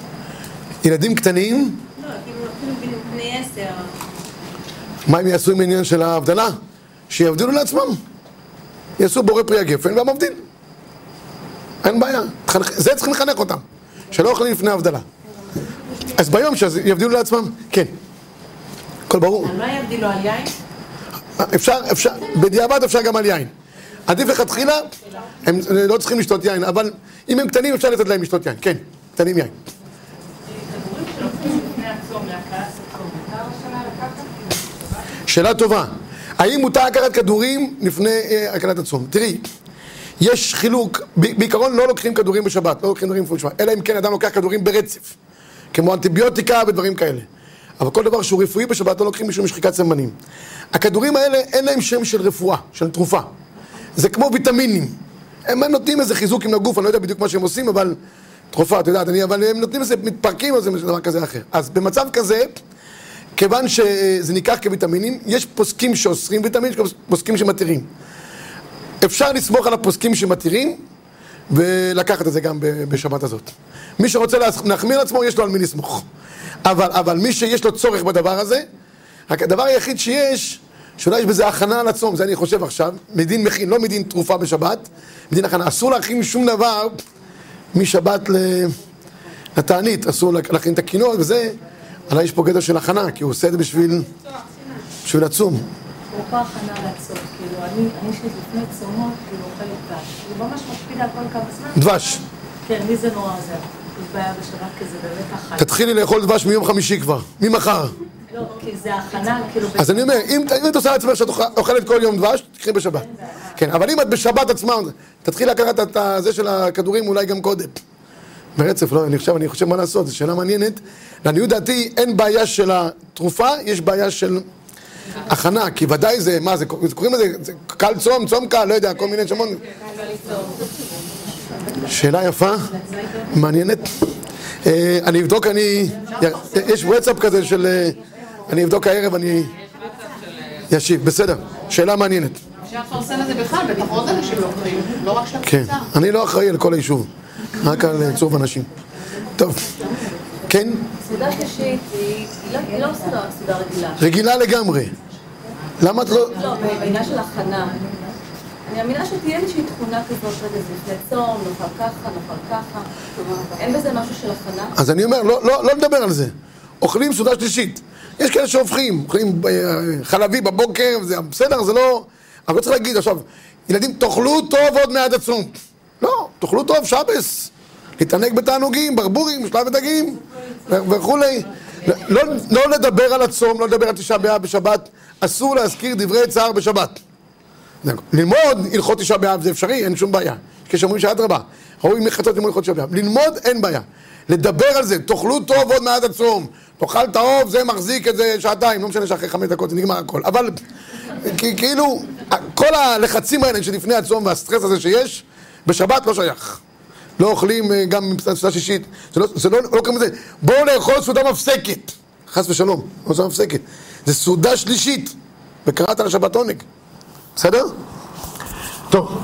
ילדים קטנים, לא, כאילו אפילו בני עשר. מה הם יעשו עם העניין של ההבדלה? שיבדילו לעצמם. יעשו בורא פרי הגפן והמבדיל. אין בעיה. זה צריכים לחנך אותם. שלא אוכלים לפני ההבדלה. אז ביום שיבדילו לעצמם, כן. הכל ברור. על מה יבדילו על יין? אפשר, אפשר, בדיעבד אפשר גם על יין. עדיף לכתחילה, הם לא צריכים לשתות יין, אבל אם הם קטנים אפשר לתת להם לשתות יין, כן, קטנים יין. שאלה טובה, האם מותר לקחת כדורים לפני אה, הקלת הצום? תראי, יש חילוק, בעיקרון לא לוקחים כדורים בשבת, לא לוקחים דברים לפני שבת, אלא אם כן אדם לוקח כדורים ברצף, כמו אנטיביוטיקה ודברים כאלה. אבל כל דבר שהוא רפואי בשבת לא לוקחים משום שחיקת סמנים. הכדורים האלה אין להם שם של רפואה, של תרופה. זה כמו ויטמינים. הם נותנים איזה חיזוקים לגוף, אני לא יודע בדיוק מה שהם עושים, אבל תרופה, את יודעת, אני, אבל הם נותנים איזה, מתפרקים או זה דבר כזה אחר. אז במצב כזה, כיוון שזה ניקח כוויטמינים, יש פוסקים שאוסרים ויטמינים, יש פוסקים שמתירים. אפשר לסמוך על הפוסקים שמתירים ולקחת את זה גם בשבת הזאת. מי שרוצה להחמיר לעצמו, יש לו על מי לסמוך. אבל, אבל מי שיש לו צורך בדבר הזה, הדבר היחיד שיש, שאולי יש בזה הכנה לצום, זה אני חושב עכשיו, מדין מכין, לא מדין תרופה בשבת, מדין הכנה. אסור להכין שום דבר משבת לתענית, אסור לה- להכין את הקינות וזה, אבל יש פה גדר של הכנה, כי הוא עושה את זה בשביל, בשביל לצום. אפרופו הכנה לצום, כאילו, אני, צומות, כאילו, אוכלת דבש. ממש מקפידה כל כמה זמן. דבש. כן, לי זה נורא עוזר. יש בעיה בשבת כזה, באמת החי. תתחילי לאכול דבש מיום חמישי כבר, ממחר. לא, כי זה הכנה, כאילו... אז אני אומר, אם, את עושה לעצמך שאת אוכל- אוכלת כל יום דבש, תקחי בשבת. כן, אבל אם את בשבת עצמה, תתחילי לקחת את זה של הכדורים אולי גם קודם. ברצף, לא, אני חושב, אני חושב מה לעשות, זו שאלה מעניינת. לעניות דעתי, אין בעיה של התרופה, יש בעיה של הכנה, כי ודאי זה, מה זה, קוראים לזה, זה קל צום, צום קל, לא יודע, כל מיני שמות. שאלה יפה, מעניינת. אה, אני אבדוק, אני... יש וואטסאפ כזה של... אה, אני אבדוק הערב, אני אשיב, בסדר. שאלה מעניינת. אפשר לפרסם את זה בכלל, בטח עוד אנשים לוקחים, לא רק של כן, הקבוצה. אני לא אחראי על כל היישוב, רק על אה, צורף אנשים. טוב, כן, סעודה שלישית היא לא- לא סעודה סעודה רגילה. רגילה לגמרי. למה את לא... לא, בעניין של הכנה. אני מאמינה שתהיה איזושהי תכונה כזאת, רגע, זה לפני צום, נאכל ככה, נאכל ככה. אין בזה משהו של הכנה? אז אני אומר, לא, לא, לא נדבר על זה. אוכלים סעודה שלישית. יש כאלה שהופכים, אוכלים אה, חלבי בבוקר, זה בסדר, זה לא... אבל לא צריך להגיד עכשיו, ילדים, תאכלו טוב עוד מעט הצום. לא, תאכלו טוב, שבס. להתענג בתענוגים, ברבורים, שלב ודגים וכולי. לא, לא לדבר על הצום, לא לדבר על תשעה באב בשבת, אסור להזכיר דברי צער בשבת. ללמוד הלכות תשעה באב זה אפשרי, אין שום בעיה. יש כאלה שאומרים שאדרבה, ראוי מחצות ללמוד הלכות תשעה באב. ללמוד אין בעיה. לדבר על זה, תאכלו טוב עוד מעט הצום. תאכל את העוף, זה מחזיק את זה שעתיים, לא משנה שאחרי חמש דקות זה נגמר הכל. אבל כאילו, כל הלחצים האלה שלפני הצום והסטרס הזה שיש, בשבת לא שייך. לא אוכלים אה, גם סעודה שישית, זה לא, זה לא, לא קוראים לזה, בואו לאכול סעודה מפסקת, חס ושלום, לא סעודה מפסקת, זה סעודה שלישית, וקראת על השבת עונג, בסדר? טוב,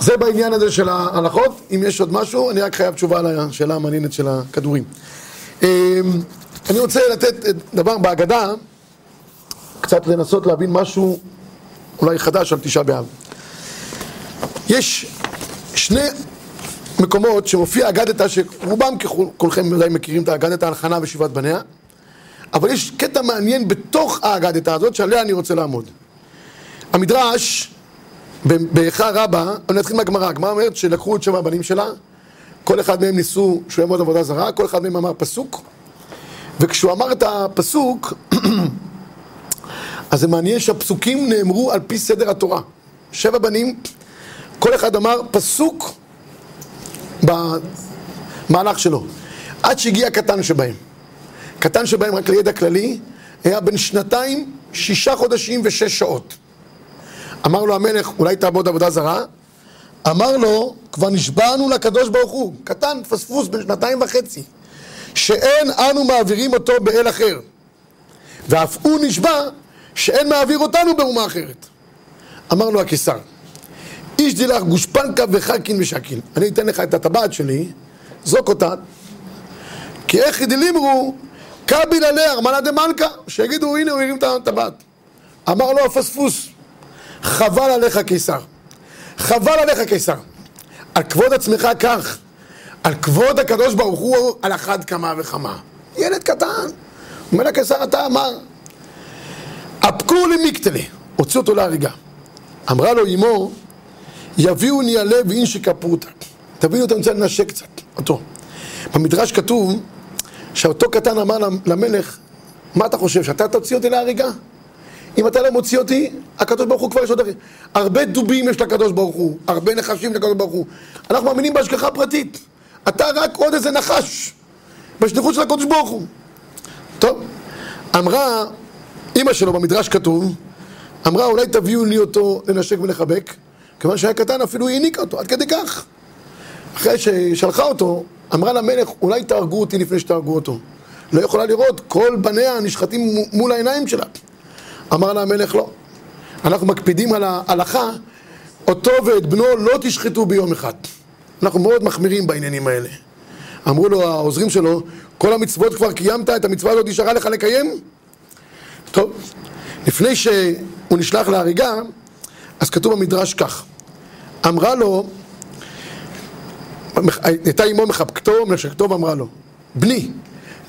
זה בעניין הזה של ההלכות, אם יש עוד משהו, אני רק חייב תשובה על השאלה המעניינת של הכדורים. אמ, אני רוצה לתת דבר בהגדה, קצת לנסות להבין משהו אולי חדש על תשעה באב. יש שני מקומות שמופיע אגדתא, שרובם כולכם ודאי מכירים את האגדתא על חנה ושבעת בניה, אבל יש קטע מעניין בתוך האגדתא הזאת שעליה אני רוצה לעמוד. המדרש, באיכה רבה, אני אתחיל מהגמרא, הגמרא אומרת שלקחו את שבע הבנים שלה, כל אחד מהם ניסו שהוא יעמוד עבודה זרה, כל אחד מהם אמר פסוק, וכשהוא אמר את הפסוק, [CLEARS THROAT] אז זה מעניין שהפסוקים נאמרו על פי סדר התורה. שבע בנים, כל אחד אמר פסוק במהלך שלו. עד שהגיע הקטן שבהם. קטן שבהם, רק לידע כללי, היה בן שנתיים, שישה חודשים ושש שעות. אמר לו המלך, אולי תעבוד עבודה זרה? אמר לו, כבר נשבענו לקדוש ברוך הוא, קטן, פספוס, בן שנתיים וחצי, שאין אנו מעבירים אותו באל אחר. ואף הוא נשבע שאין מעביר אותנו באומה אחרת. אמר לו הקיסר, איש דילך גושפנקה וחכין ושקיל. אני אתן לך את הטבעת שלי, זוק אותה, כי איך דלימרו קביל עליה ארמנה דמלכה, שיגידו הנה הוא הרים את הטבעת. אמר לו הפספוס, חבל עליך קיסר, חבל עליך קיסר, על כבוד עצמך כך, על כבוד הקדוש ברוך הוא על אחת כמה וכמה. ילד קטן, אומר לקיסר אתה אמר, אפקו לי מיקטלי, הוציאו אותו להריגה. אמרה לו אמו, יביאו ניאלה ואינשי כפרוטה. תבינו, אתה רוצה לנשק קצת, אותו. במדרש כתוב שאותו קטן אמר למלך, מה אתה חושב, שאתה תוציא אותי להריגה? אם אתה לא מוציא אותי, הקדוש ברוך הוא כבר יש עוד. הרבה דובים יש לקדוש ברוך הוא, הרבה נחשים לקדוש ברוך הוא. אנחנו מאמינים בהשגחה פרטית. אתה רק עוד איזה נחש בשליחות של הקדוש ברוך הוא. טוב, אמרה אימא שלו במדרש כתוב, אמרה אולי תביאו לי אותו לנשק ולחבק, כיוון שהיה קטן אפילו היא העניקה אותו, עד כדי כך. אחרי ששלחה אותו, אמרה למלך אולי תהרגו אותי לפני שתהרגו אותו. לא יכולה לראות, כל בניה נשחטים מול העיניים שלה. אמר לה המלך לא. אנחנו מקפידים על ההלכה, אותו ואת בנו לא תשחטו ביום אחד. אנחנו מאוד מחמירים בעניינים האלה. אמרו לו העוזרים שלו, כל המצוות כבר קיימת, את המצווה הזאת נשארה לך לקיים? טוב, לפני שהוא נשלח להריגה, אז כתוב במדרש כך: אמרה לו, הייתה אמו מחבקתו, מנשקתו, ואמרה לו, בני,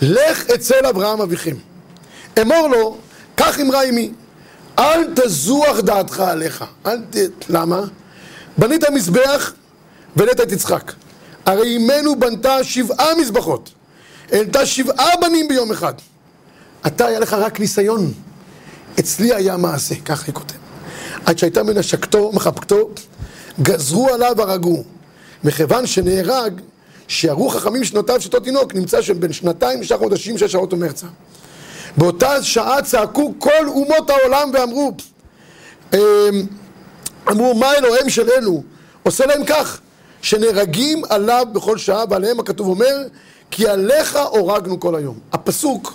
לך אצל אברהם אביכם. אמור לו, כך אמרה אמי, אל תזוח דעתך עליך. אל ת... למה? בנית מזבח והעלית את יצחק. הרי אמנו בנתה שבעה מזבחות. העלתה שבעה בנים ביום אחד. אתה היה לך רק ניסיון. אצלי היה מעשה, ככה היא כותבת. עד שהייתה מנשקתו, מחבקתו, גזרו עליו הרגו. מכיוון שנהרג, שירו חכמים שנותיו של אותו תינוק, נמצא שם בין שנתיים, שישה חודשים, שש שעות ומרצה. באותה שעה צעקו כל אומות העולם ואמרו, אמ, אמרו מה אלוהים שלנו עושה להם כך, שנהרגים עליו בכל שעה, ועליהם הכתוב אומר, כי עליך הורגנו כל היום. הפסוק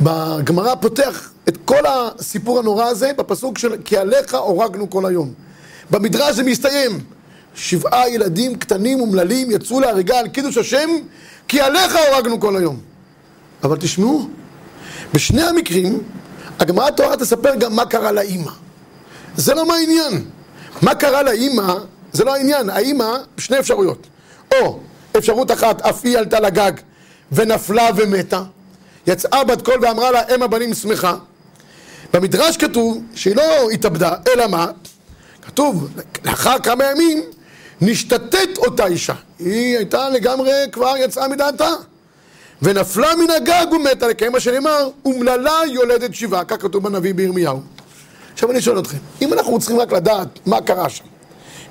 בגמרא פותח את כל הסיפור הנורא הזה בפסוק של כי עליך הורגנו כל היום. במדרש זה מסתיים. שבעה ילדים קטנים אומללים יצאו להריגה על קידוש השם כי עליך הורגנו כל היום. אבל תשמעו, בשני המקרים הגמרא תורה תספר גם מה קרה לאימא. זה לא מה העניין. מה קרה לאימא זה לא העניין. האימא, שני אפשרויות. או אפשרות אחת, אף היא עלתה לגג ונפלה ומתה. יצאה בת קול ואמרה לה, אם הבנים שמחה. במדרש כתוב שהיא לא התאבדה, אלא מה? כתוב, לאחר כמה ימים נשתתת אותה אישה. היא הייתה לגמרי, כבר יצאה מדעתה. ונפלה מן הגג ומתה, לקיים מה שנאמר, אומללה יולדת שבעה, כך כתוב בנביא בירמיהו. עכשיו אני שואל אתכם, אם אנחנו צריכים רק לדעת מה קרה שם,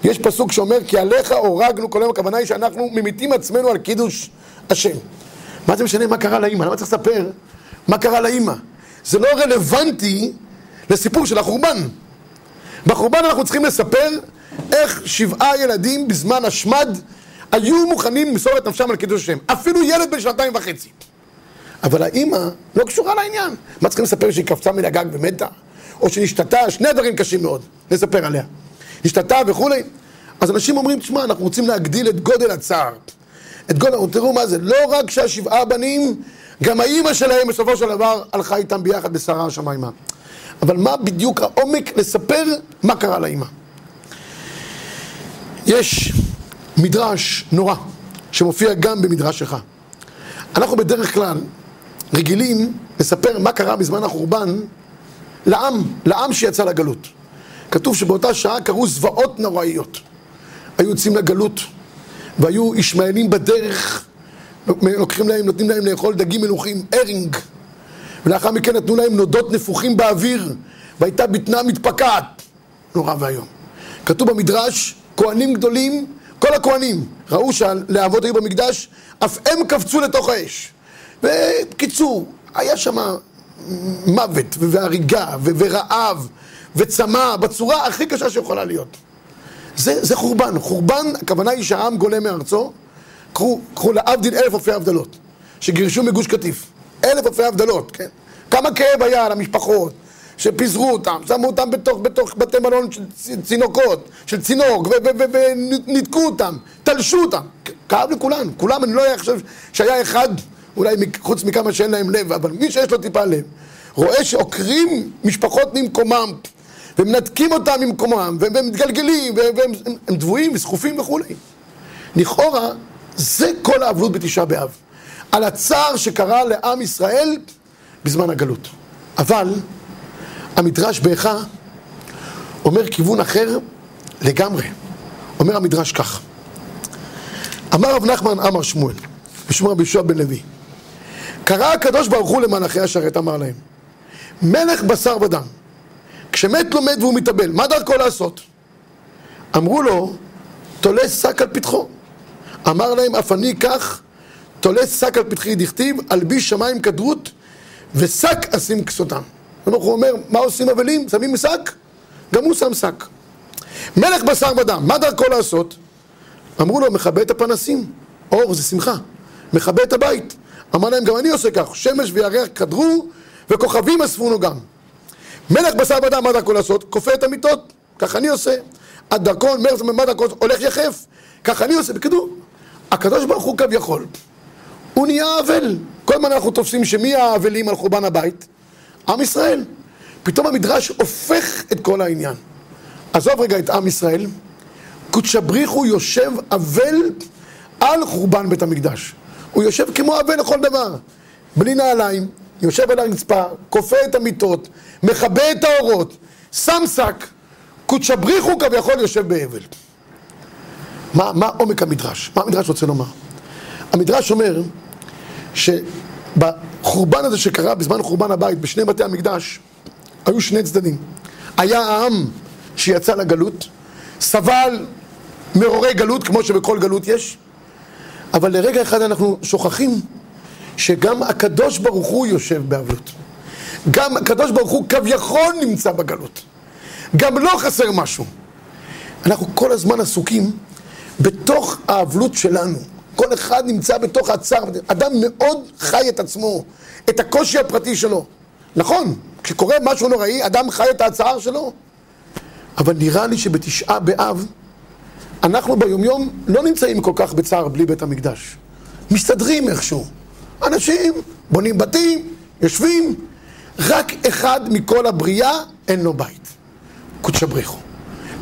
יש פסוק שאומר, כי עליך הורגנו כל יום, הכוונה היא שאנחנו ממיתים עצמנו על קידוש השם. מה זה משנה מה קרה לאימא? למה צריך לספר מה קרה לאימא? זה לא רלוונטי לסיפור של החורבן. בחורבן אנחנו צריכים לספר איך שבעה ילדים בזמן השמד היו מוכנים למסור את נפשם על קידוש השם. אפילו ילד בן שנתיים וחצי. אבל האימא לא קשורה לעניין. מה צריכים לספר שהיא קפצה מן הגג ומתה? או שנשתתה, שני דברים קשים מאוד, נספר עליה. נשתתה וכולי. אז אנשים אומרים, תשמע, אנחנו רוצים להגדיל את גודל הצער. את גודל, תראו מה זה, לא רק שהשבעה בנים, גם האימא שלהם בסופו של דבר הלכה איתם ביחד בשרה השמיימה. אבל מה בדיוק העומק לספר מה קרה לאימא? יש מדרש נורא, שמופיע גם במדרש שלך. אנחנו בדרך כלל רגילים לספר מה קרה בזמן החורבן לעם, לעם שיצא לגלות. כתוב שבאותה שעה קרו זוועות נוראיות. היו יוצאים לגלות, והיו ישמעאלים בדרך, לוקחים להם, נותנים להם לאכול דגים מלוכים, ארינג, ולאחר מכן נתנו להם נודות נפוחים באוויר, והייתה בטנה מתפקעת. נורא ואיום. כתוב במדרש, כהנים גדולים, כל הכהנים ראו שהלהבות היו במקדש, אף הם קפצו לתוך האש. ובקיצור, היה שם מוות והריגה ורעב וצמא בצורה הכי קשה שיכולה להיות. זה, זה חורבן. חורבן, הכוונה היא שהעם גולה מארצו. קחו, קחו להבדיל אלף אלפי הבדלות, שגירשו מגוש קטיף. אלף אלפי הבדלות, כן? כמה כאב היה למשפחות, שפיזרו אותם, שמו אותם בתוך, בתוך בתי מלון של צינוקות, של צינוק, וניתקו אותם, תלשו אותם. כאב לכולן, כולם, אני לא חושב שהיה אחד, אולי חוץ מכמה שאין להם לב, אבל מי שיש לו טיפה לב, רואה שעוקרים משפחות ממקומם, ומנתקים אותם ממקומם, והם מתגלגלים, והם דבויים וסחופים וכולי. לכאורה, זה כל האבלות בתשעה באב. על הצער שקרה לעם ישראל בזמן הגלות. אבל המדרש באיכה אומר כיוון אחר לגמרי. אומר המדרש כך: אמר רב נחמן אמר שמואל, בשמו רבי יהושע בן לוי, קרא הקדוש ברוך הוא למלאכי השרת, אמר להם, מלך בשר ודם, כשמת מת והוא מתאבל, מה דרכו לעשות? אמרו לו, תולה שק על פתחו. אמר להם, אף אני כך, תולה שק על פתחי דכתיב, אלביש שמיים כדרות, ושק אשים כסותם. הוא אומר, מה עושים אבלים? שמים שק? גם הוא שם שק. מלך בשר ודם, מה דרכו לעשות? אמרו לו, מכבה את הפנסים. אור זה שמחה. מכבה את הבית. אמר להם, גם אני עושה כך. שמש וירח קדרו, וכוכבים אספונו גם. מלך בשר ודם, מה דרכו לעשות? כופה את המיטות. כך אני עושה. הדרכון, מלך, מה דרכו? הולך יחף. כך אני עושה. בקידור, הקדוש ברוך הוא כביכול. הוא נהיה אבל. כל הזמן אנחנו תופסים שמי האבלים על חורבן הבית? עם ישראל. פתאום המדרש הופך את כל העניין. עזוב רגע את עם ישראל, קודשא בריחו יושב אבל על חורבן בית המקדש. הוא יושב כמו אבל לכל דבר. בלי נעליים, יושב על הרצפה, כופה את המיטות, מכבה את האורות, שם שק, קודשא בריחו כביכול יושב באבל. מה, מה עומק המדרש? מה המדרש רוצה לומר? המדרש אומר שבחורבן הזה שקרה בזמן חורבן הבית, בשני בתי המקדש, היו שני צדדים. היה העם שיצא לגלות, סבל מרורי גלות, כמו שבכל גלות יש, אבל לרגע אחד אנחנו שוכחים שגם הקדוש ברוך הוא יושב באבלות. גם הקדוש ברוך הוא כביכול נמצא בגלות. גם לא חסר משהו. אנחנו כל הזמן עסוקים בתוך האבלות שלנו. כל אחד נמצא בתוך הצער. אדם מאוד חי את עצמו, את הקושי הפרטי שלו. נכון, כשקורה משהו נוראי, אדם חי את הצער שלו. אבל נראה לי שבתשעה באב, אנחנו ביומיום לא נמצאים כל כך בצער בלי בית המקדש. מסתדרים איכשהו. אנשים בונים בתים, יושבים, רק אחד מכל הבריאה אין לו בית. קודשא בריחו.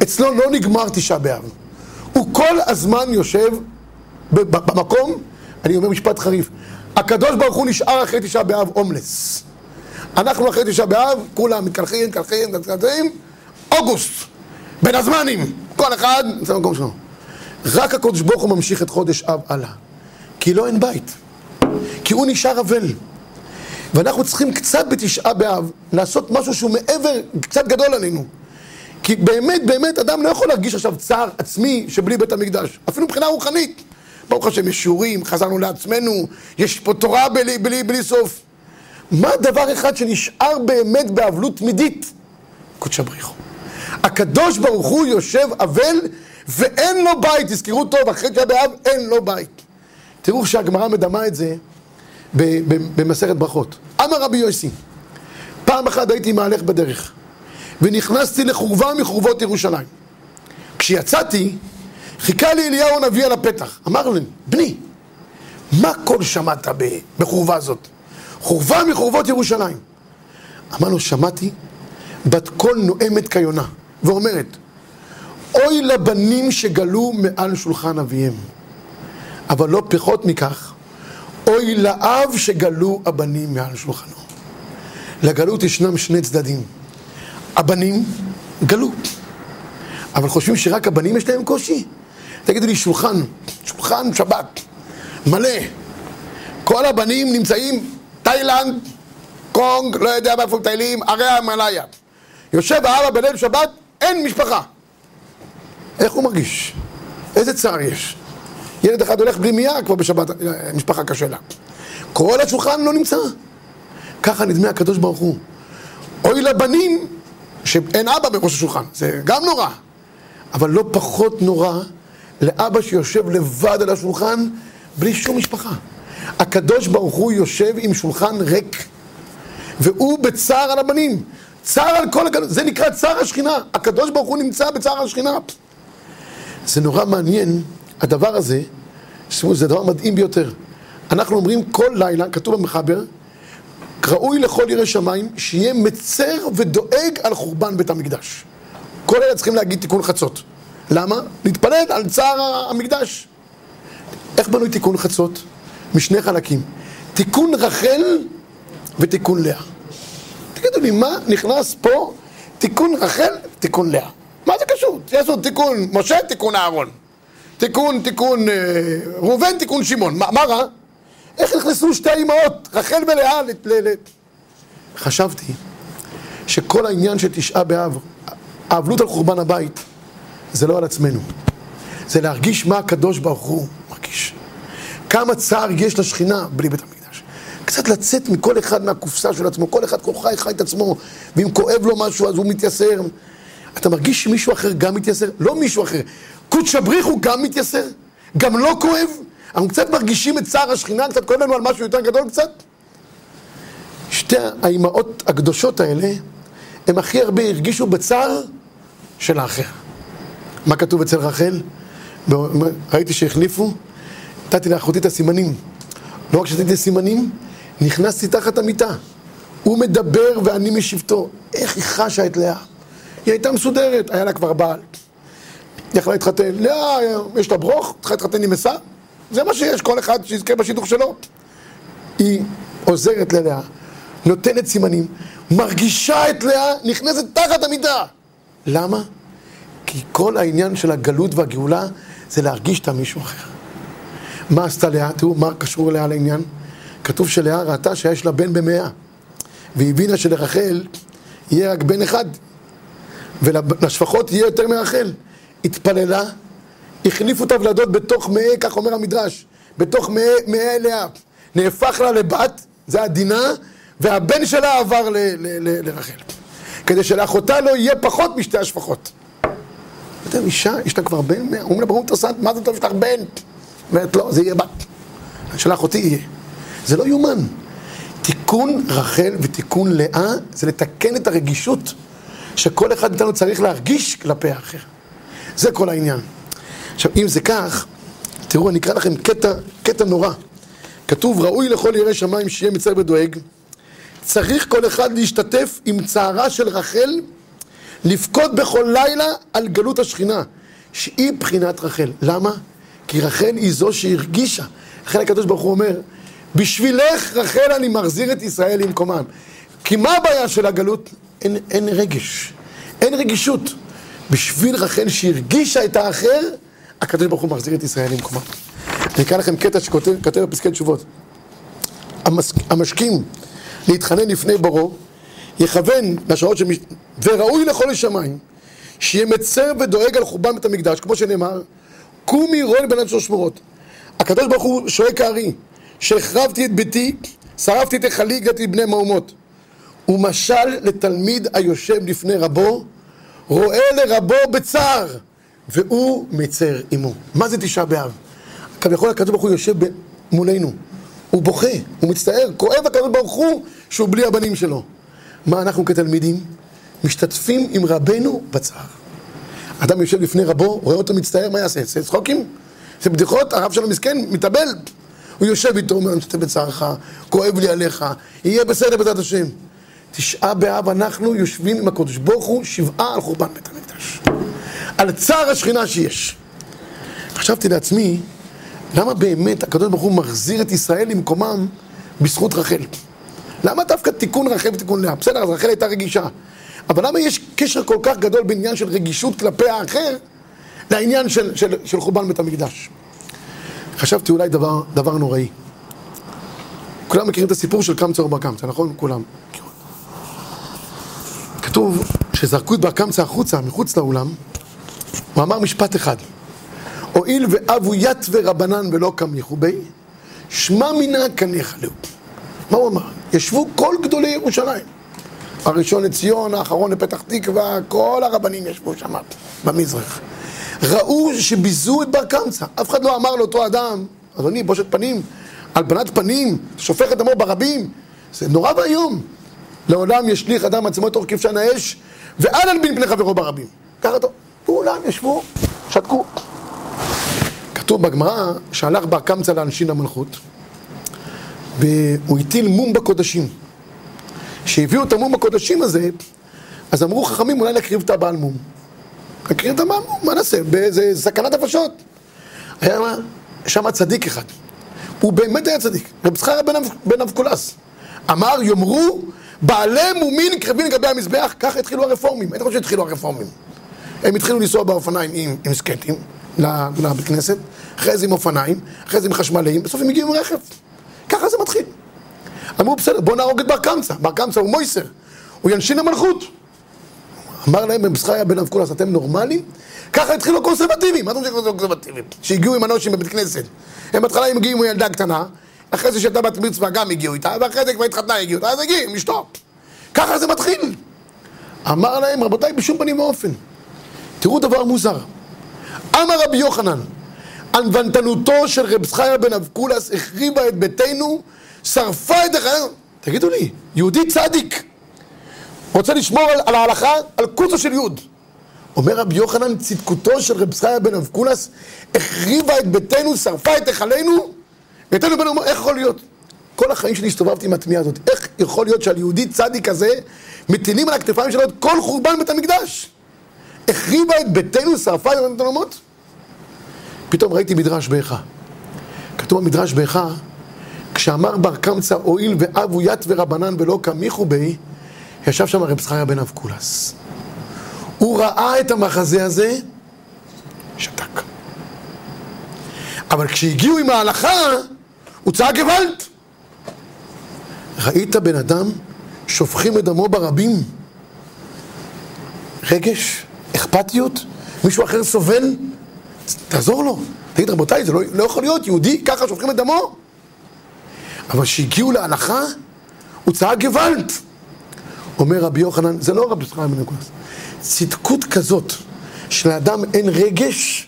אצלו לא נגמר תשעה באב. הוא כל הזמן יושב במקום, אני אומר משפט חריף, הקדוש ברוך הוא נשאר אחרי תשעה באב הומלס. אנחנו אחרי תשעה באב, כולם מתקלחים, מתקלחים, מתקלחים, אוגוסט, בין הזמנים, כל אחד נמצא במקום שלו. רק הקדוש ברוך הוא ממשיך את חודש אב הלאה. כי לא אין בית. כי הוא נשאר אבל. ואנחנו צריכים קצת בתשעה באב לעשות משהו שהוא מעבר, קצת גדול עלינו. כי באמת, באמת, אדם לא יכול להרגיש עכשיו צער עצמי שבלי בית המקדש, אפילו מבחינה רוחנית. ברוך השם, יש שיעורים, חזרנו לעצמנו, יש פה תורה בלי, בלי, בלי סוף. מה דבר אחד שנשאר באמת באבלות תמידית? קודשא בריחו. הקדוש ברוך הוא יושב אבל ואין לו בית, תזכרו טוב, אחרי תשעה באב אין לו בית. תראו שהגמרא מדמה את זה במסכת ברכות. אמר רבי יוסי, פעם אחת הייתי מהלך בדרך, ונכנסתי לחורבה מחורבות ירושלים. כשיצאתי, חיכה לי אליהו הנביא על הפתח. אמר לי, בני, מה קול שמעת בחורבה הזאת? חורבה מחורבות ירושלים. אמר לו, שמעתי בת קול נואמת כיונה, ואומרת, אוי לבנים שגלו מעל שולחן אביהם. אבל לא פחות מכך, אוי לאב שגלו הבנים מעל שולחנו. לגלות ישנם שני צדדים. הבנים גלו, אבל חושבים שרק הבנים יש להם קושי? תגידו לי, שולחן, שולחן שבת, מלא. כל הבנים נמצאים, תאילנד, קונג, לא יודע מאיפה מטיילים, ערי המלאיה. יושב האבא בליל שבת, אין משפחה. איך הוא מרגיש? איזה צער יש? ילד אחד הולך בלי מייה כבר בשבת, משפחה קשה לה. כל השולחן לא נמצא. ככה נדמה הקדוש ברוך הוא. אוי לבנים שאין אבא בראש השולחן, זה גם נורא. אבל לא פחות נורא לאבא שיושב לבד על השולחן בלי שום משפחה. הקדוש ברוך הוא יושב עם שולחן ריק, והוא בצער על הבנים. צער על כל הגלות, זה נקרא צער השכינה. הקדוש ברוך הוא נמצא בצער השכינה. זה נורא מעניין, הדבר הזה, זה דבר מדהים ביותר. אנחנו אומרים כל לילה, כתוב במחבר, ראוי לכל ירא שמיים שיהיה מצר ודואג על חורבן בית המקדש. כל אלה צריכים להגיד תיקון חצות. למה? להתפלל על צער המקדש. איך בנוי תיקון חצות? משני חלקים. תיקון רחל ותיקון לאה. תגידו לי, מה נכנס פה תיקון רחל, תיקון לאה? מה זה קשור? יש עוד תיקון משה, תיקון אהרון. תיקון, תיקון אה, ראובן, תיקון שמעון. מה, רע? איך נכנסו שתי האימהות, רחל ולאה, ל... חשבתי שכל העניין של תשעה באב, האבלות על חורבן הבית, זה לא על עצמנו. זה להרגיש מה הקדוש ברוך הוא מרגיש. כמה צער יש לשכינה בלי בית המקדש. קצת לצאת מכל אחד מהקופסה של עצמו, כל אחד כל חי את עצמו, ואם כואב לו משהו אז הוא מתייסר. אתה מרגיש שמישהו אחר גם מתייסר? לא מישהו אחר. קודש הבריך הוא גם מתייסר? גם לא כואב? אנחנו קצת מרגישים את צער השכינה, קצת כואב לנו על משהו יותר גדול קצת? שתי האימהות הקדושות האלה, הם הכי הרבה הרגישו בצער של האחר. מה כתוב אצל רחל? ראיתי שהחליפו, נתתי לאחותי את הסימנים. לא רק שנתתי את הסימנים, נכנסתי תחת המיטה. הוא מדבר ואני משבטו. איך היא חשה את לאה? היא הייתה מסודרת, היה לה כבר בעל. היא יכלה להתחתן. לאה, יש לה ברוך, צריכה להתחתן עם עשה. זה מה שיש, כל אחד שיזכה בשידוך שלו. היא עוזרת ללאה, נותנת סימנים, מרגישה את לאה, נכנסת תחת המידה. למה? כי כל העניין של הגלות והגאולה זה להרגיש את המישהו אחר. מה עשתה לאה? תראו, מה קשור לאה לעניין? כתוב שלאה ראתה שיש לה בן במאה, והבינה שלרחל יהיה רק בן אחד, ולשפחות יהיה יותר מרחל. התפללה, החליפו את הוולדות בתוך מאי, כך אומר המדרש, בתוך מאי לאה. נהפך לה לבת, זה הדינה, והבן שלה עבר ל, ל, ל, לרחל. כדי שלאחותה לא יהיה פחות משתי השפחות. יודע, אישה, יש לה כבר בן, אומרים לה ברור תרסת, מה זה טוב, יש לך בן? אומרת, לא, זה יהיה בת. של אחותי יהיה. זה לא יאומן. תיקון רחל ותיקון לאה זה לתקן את הרגישות שכל אחד מאיתנו צריך להרגיש כלפי האחר. זה כל העניין. עכשיו, אם זה כך, תראו, אני אקרא לכם קטע, קטע נורא. כתוב, ראוי לכל ירא שמיים שיהיה מצר ודואג. צריך כל אחד להשתתף עם צערה של רחל, לבכות בכל לילה על גלות השכינה, שהיא בחינת רחל. למה? כי רחל היא זו שהרגישה. לכן הקדוש ברוך הוא אומר, בשבילך רחל אני מחזיר את ישראל למקומם. כי מה הבעיה של הגלות? אין, אין רגש, אין רגישות. בשביל רחל שהרגישה את האחר, הקדוש ברוך הוא מחזיר את ישראל למקומה. אני אקרא לכם קטע שכותב בפסקי תשובות. המס, המשכים להתחנן לפני בורו, יכוון לשעות של... וראוי לכל השמיים, שיהיה מצר ודואג על חורבן בית המקדש, כמו שנאמר, קומי רואי בין שלוש שמורות. הקדוש ברוך הוא שואג כארי, שהחרבתי את ביתי, שרפתי את היכלי, הגעתי בני מהומות. הוא משל לתלמיד היושב לפני רבו, רואה לרבו בצער, והוא מצר עמו. מה זה תשעה באב? כביכול הקדוש ברוך הוא יושב מולנו, הוא בוכה, הוא מצטער, כואב הקדוש ברוך הוא שהוא בלי הבנים שלו. מה אנחנו כתלמידים? משתתפים עם רבנו בצער. אדם יושב לפני רבו, רואה אותו מצטער, מה יעשה? יעשה צחוקים? זה בדיחות, הרב שלו מסכן, מתאבל. הוא יושב איתו, אומר, אני משתתף בצערך, כואב לי עליך, יהיה בסדר בעזרת השם. תשעה באב אנחנו יושבים עם הקודש ברוך הוא שבעה על חורבן בית המקדש. על צער השכינה שיש. חשבתי לעצמי, למה באמת הקדוש ברוך הוא מחזיר את ישראל למקומם בזכות רחל? למה דווקא תיקון רחל ותיקון לאה? בסדר, אז רחל הייתה רגישה. אבל למה יש קשר כל כך גדול בעניין של רגישות כלפי האחר לעניין של, של, של חורבן בית המקדש? חשבתי אולי דבר, דבר נוראי. כולם מכירים את הסיפור של קמצא ובר קמצא, נכון? כולם. כתוב שזרקו את בר קמצא החוצה, מחוץ לאולם, הוא אמר משפט אחד: הואיל ואבו ית ורבנן ולא קמיחו בי, שמע מינה כניחלו. מה הוא אמר? ישבו כל גדולי ירושלים. הראשון לציון, האחרון לפתח תקווה, כל הרבנים ישבו שם, במזרח. ראו שביזו את בר קמצא. אף אחד לא אמר לאותו אדם, אדוני, בושת פנים, הלבנת פנים, שופך את דמו ברבים. זה נורא ואיום. לעולם ישליך אדם עצמו תוך כבשן האש, ואל ילבין פני חברו ברבים. ככה טוב. כולם ישבו, שתקו. כתוב בגמרא שהלך בר קמצא לאנשין המלכות, והוא הטיל מום בקודשים. כשהביאו את המום בקודשים הזה, אז אמרו חכמים אולי נקריב את הבעל מום. נקריב את הבעל מום, מה נעשה? באיזה סכנת נפשות. היה שם צדיק אחד. הוא באמת היה צדיק, רב זכריה בן אבקולס. אמר, יאמרו, בעלי מומין קרבים לגבי המזבח, ככה התחילו הרפורמים. איפה שהתחילו הרפורמים? הם התחילו לנסוע באופניים עם, עם סקטים לבית כנסת, אחרי זה עם אופניים, אחרי זה עם חשמליים, בסוף הם הגיעו עם רכב. ככה זה מתחיל. אמרו, בסדר, בואו נהרוג את בר קמצא. בר קמצא הוא מויסר, הוא ינשין המלכות. אמר להם רב זכריה בן אבקולס, אתם נורמלים? ככה התחילו הקונסרבטיבים, מה אתם חושבים? שהגיעו עם אנושים בבית כנסת. הם בהתחלה הם הגיעו עם ילדה קטנה, אחרי זה שהייתה בת מצווה גם הגיעו איתה, ואחרי זה כבר התחתנה הגיעו איתה, אז הגיעו עם אשתו. ככה זה מתחיל. אמר להם, רבותיי, בשום פנים ואופן. תראו דבר מוזר. אמר רבי יוחנן, ענוונתנותו של רב זכריה בן אבקולס החריבה את ביתנו, שרפה את החיים. תגידו לי, יהודי צדיק, רוצה לשמור על, על ההלכה, על קוצו של יהוד. אומר רבי יוחנן, צדקותו של רב זכריה בן אבקולס החריבה את ביתנו, שרפה את היכלנו, ביתנו בן אומר, איך יכול להיות? כל החיים שלי הסתובבתי עם התמיהה הזאת. איך יכול להיות שעל יהודי צדיק כזה מטילים על הכתפיים שלו את כל חורבן בית המקדש? החריבה את ביתנו, שרפה את המקדש? פתאום ראיתי מדרש באיכה. כתוב במדרש באיכה, כשאמר בר קמצא הואיל ואבו ית ורבנן ולא קמיחו בי, ישב שם רב זכריה בן אבקולס. הוא ראה את המחזה הזה, שתק. אבל כשהגיעו עם ההלכה, הוא צעק גוואלד. ראית בן אדם שופכים את דמו ברבים? רגש? אכפתיות? מישהו אחר סובל? תעזור לו. תגיד, רבותיי, זה לא, לא יכול להיות, יהודי ככה שופכים את דמו? אבל כשהגיעו להלכה, הוא צעק גוואלד. אומר רבי יוחנן, זה לא רבי יוחנן אבקולס, צדקות כזאת, שלאדם אין רגש,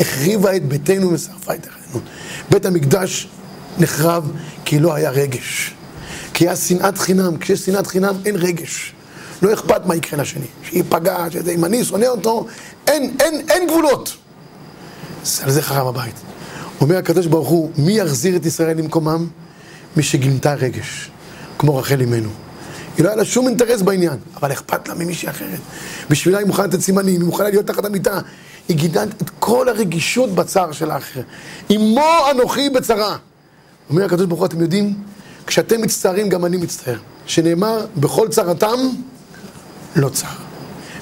החריבה את ביתנו ושרפה את החיינות. בית המקדש נחרב כי לא היה רגש. כי היה שנאת חינם, כשיש שנאת חינם אין רגש. לא אכפת מה יקרה לשני, שייפגע, שזה, אם אני שונא אותו, אין, אין, אין גבולות. על זה חרב הבית. אומר הקדוש ברוך הוא, מי יחזיר את ישראל למקומם? מי שגינתה רגש, כמו רחל אימנו. היא לא היה לה שום אינטרס בעניין, אבל אכפת לה ממישהי אחרת. בשבילה היא מוכנה לתת סימנים, היא מוכנה להיות תחת המיטה. היא גידלה את כל הרגישות בצער של האחר. אמו אנוכי בצרה. אומר הקדוש ברוך הוא, אתם יודעים, כשאתם מצטערים גם אני מצטער. שנאמר, בכל צרתם לא צר.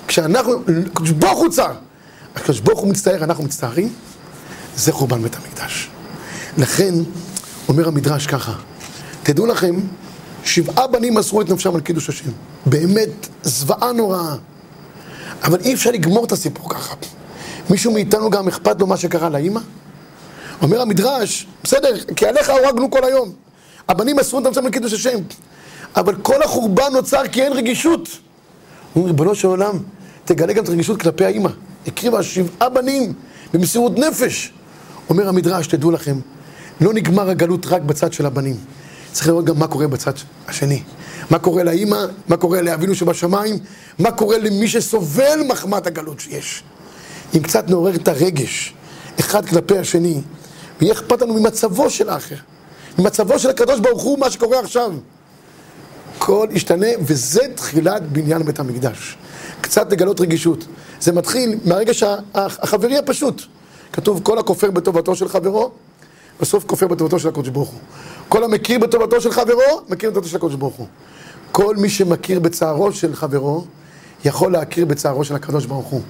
כשאנחנו, הקדוש ברוך הוא צר. הקדוש ברוך הוא מצטער, אנחנו מצטערים, זה חורבן בית המקדש. לכן, אומר המדרש ככה, תדעו לכם, שבעה בנים מסרו את נפשם על קידוש השם. באמת, זוועה נוראה. אבל אי אפשר לגמור את הסיפור ככה. מישהו מאיתנו גם אכפת לו מה שקרה לאימא? אומר המדרש, בסדר, כי עליך הורגנו כל היום. הבנים מסרו את נפשם על קידוש השם. אבל כל החורבן נוצר כי אין רגישות. הוא אומר, ריבונו של עולם, תגלה גם את הרגישות כלפי האימא. הקריבה שבעה בנים במסירות נפש. אומר המדרש, תדעו לכם, לא נגמר הגלות רק בצד של הבנים. צריך לראות גם מה קורה בצד השני. מה קורה לאימא, מה קורה לאבינו שבשמיים, מה קורה למי שסובל מחמת הגלות שיש. אם קצת נעורר את הרגש, אחד כלפי השני, ויהיה אכפת לנו ממצבו של האחר, ממצבו של הקדוש ברוך הוא, מה שקורה עכשיו. הכל ישתנה, וזה תחילת בניין בית המקדש. קצת לגלות רגישות. זה מתחיל מהרגע החברי הפשוט. כתוב, כל הכופר בטובתו של חברו, בסוף כופר בטובתו של הקדוש ברוך הוא. כל המכיר בטובתו של חברו, מכיר בטובתו של הקדוש ברוך הוא. כל מי שמכיר בצערו של חברו, יכול להכיר בצערו של הקדוש ברוך הוא.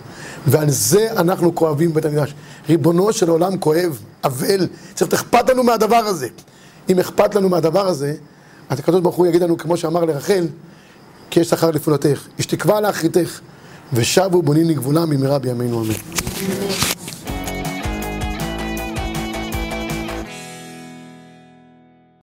ועל זה אנחנו כואבים בבית המקדש. ריבונו של עולם כואב, אבל, צריך אכפת לנו מהדבר הזה. אם אכפת לנו מהדבר הזה, אז הקדוש ברוך הוא יגיד לנו, כמו שאמר לרחל, כי יש שכר לפעולתך, יש תקווה לאחריתך, ושבו בונים לגבולם במהרה בימינו אמן.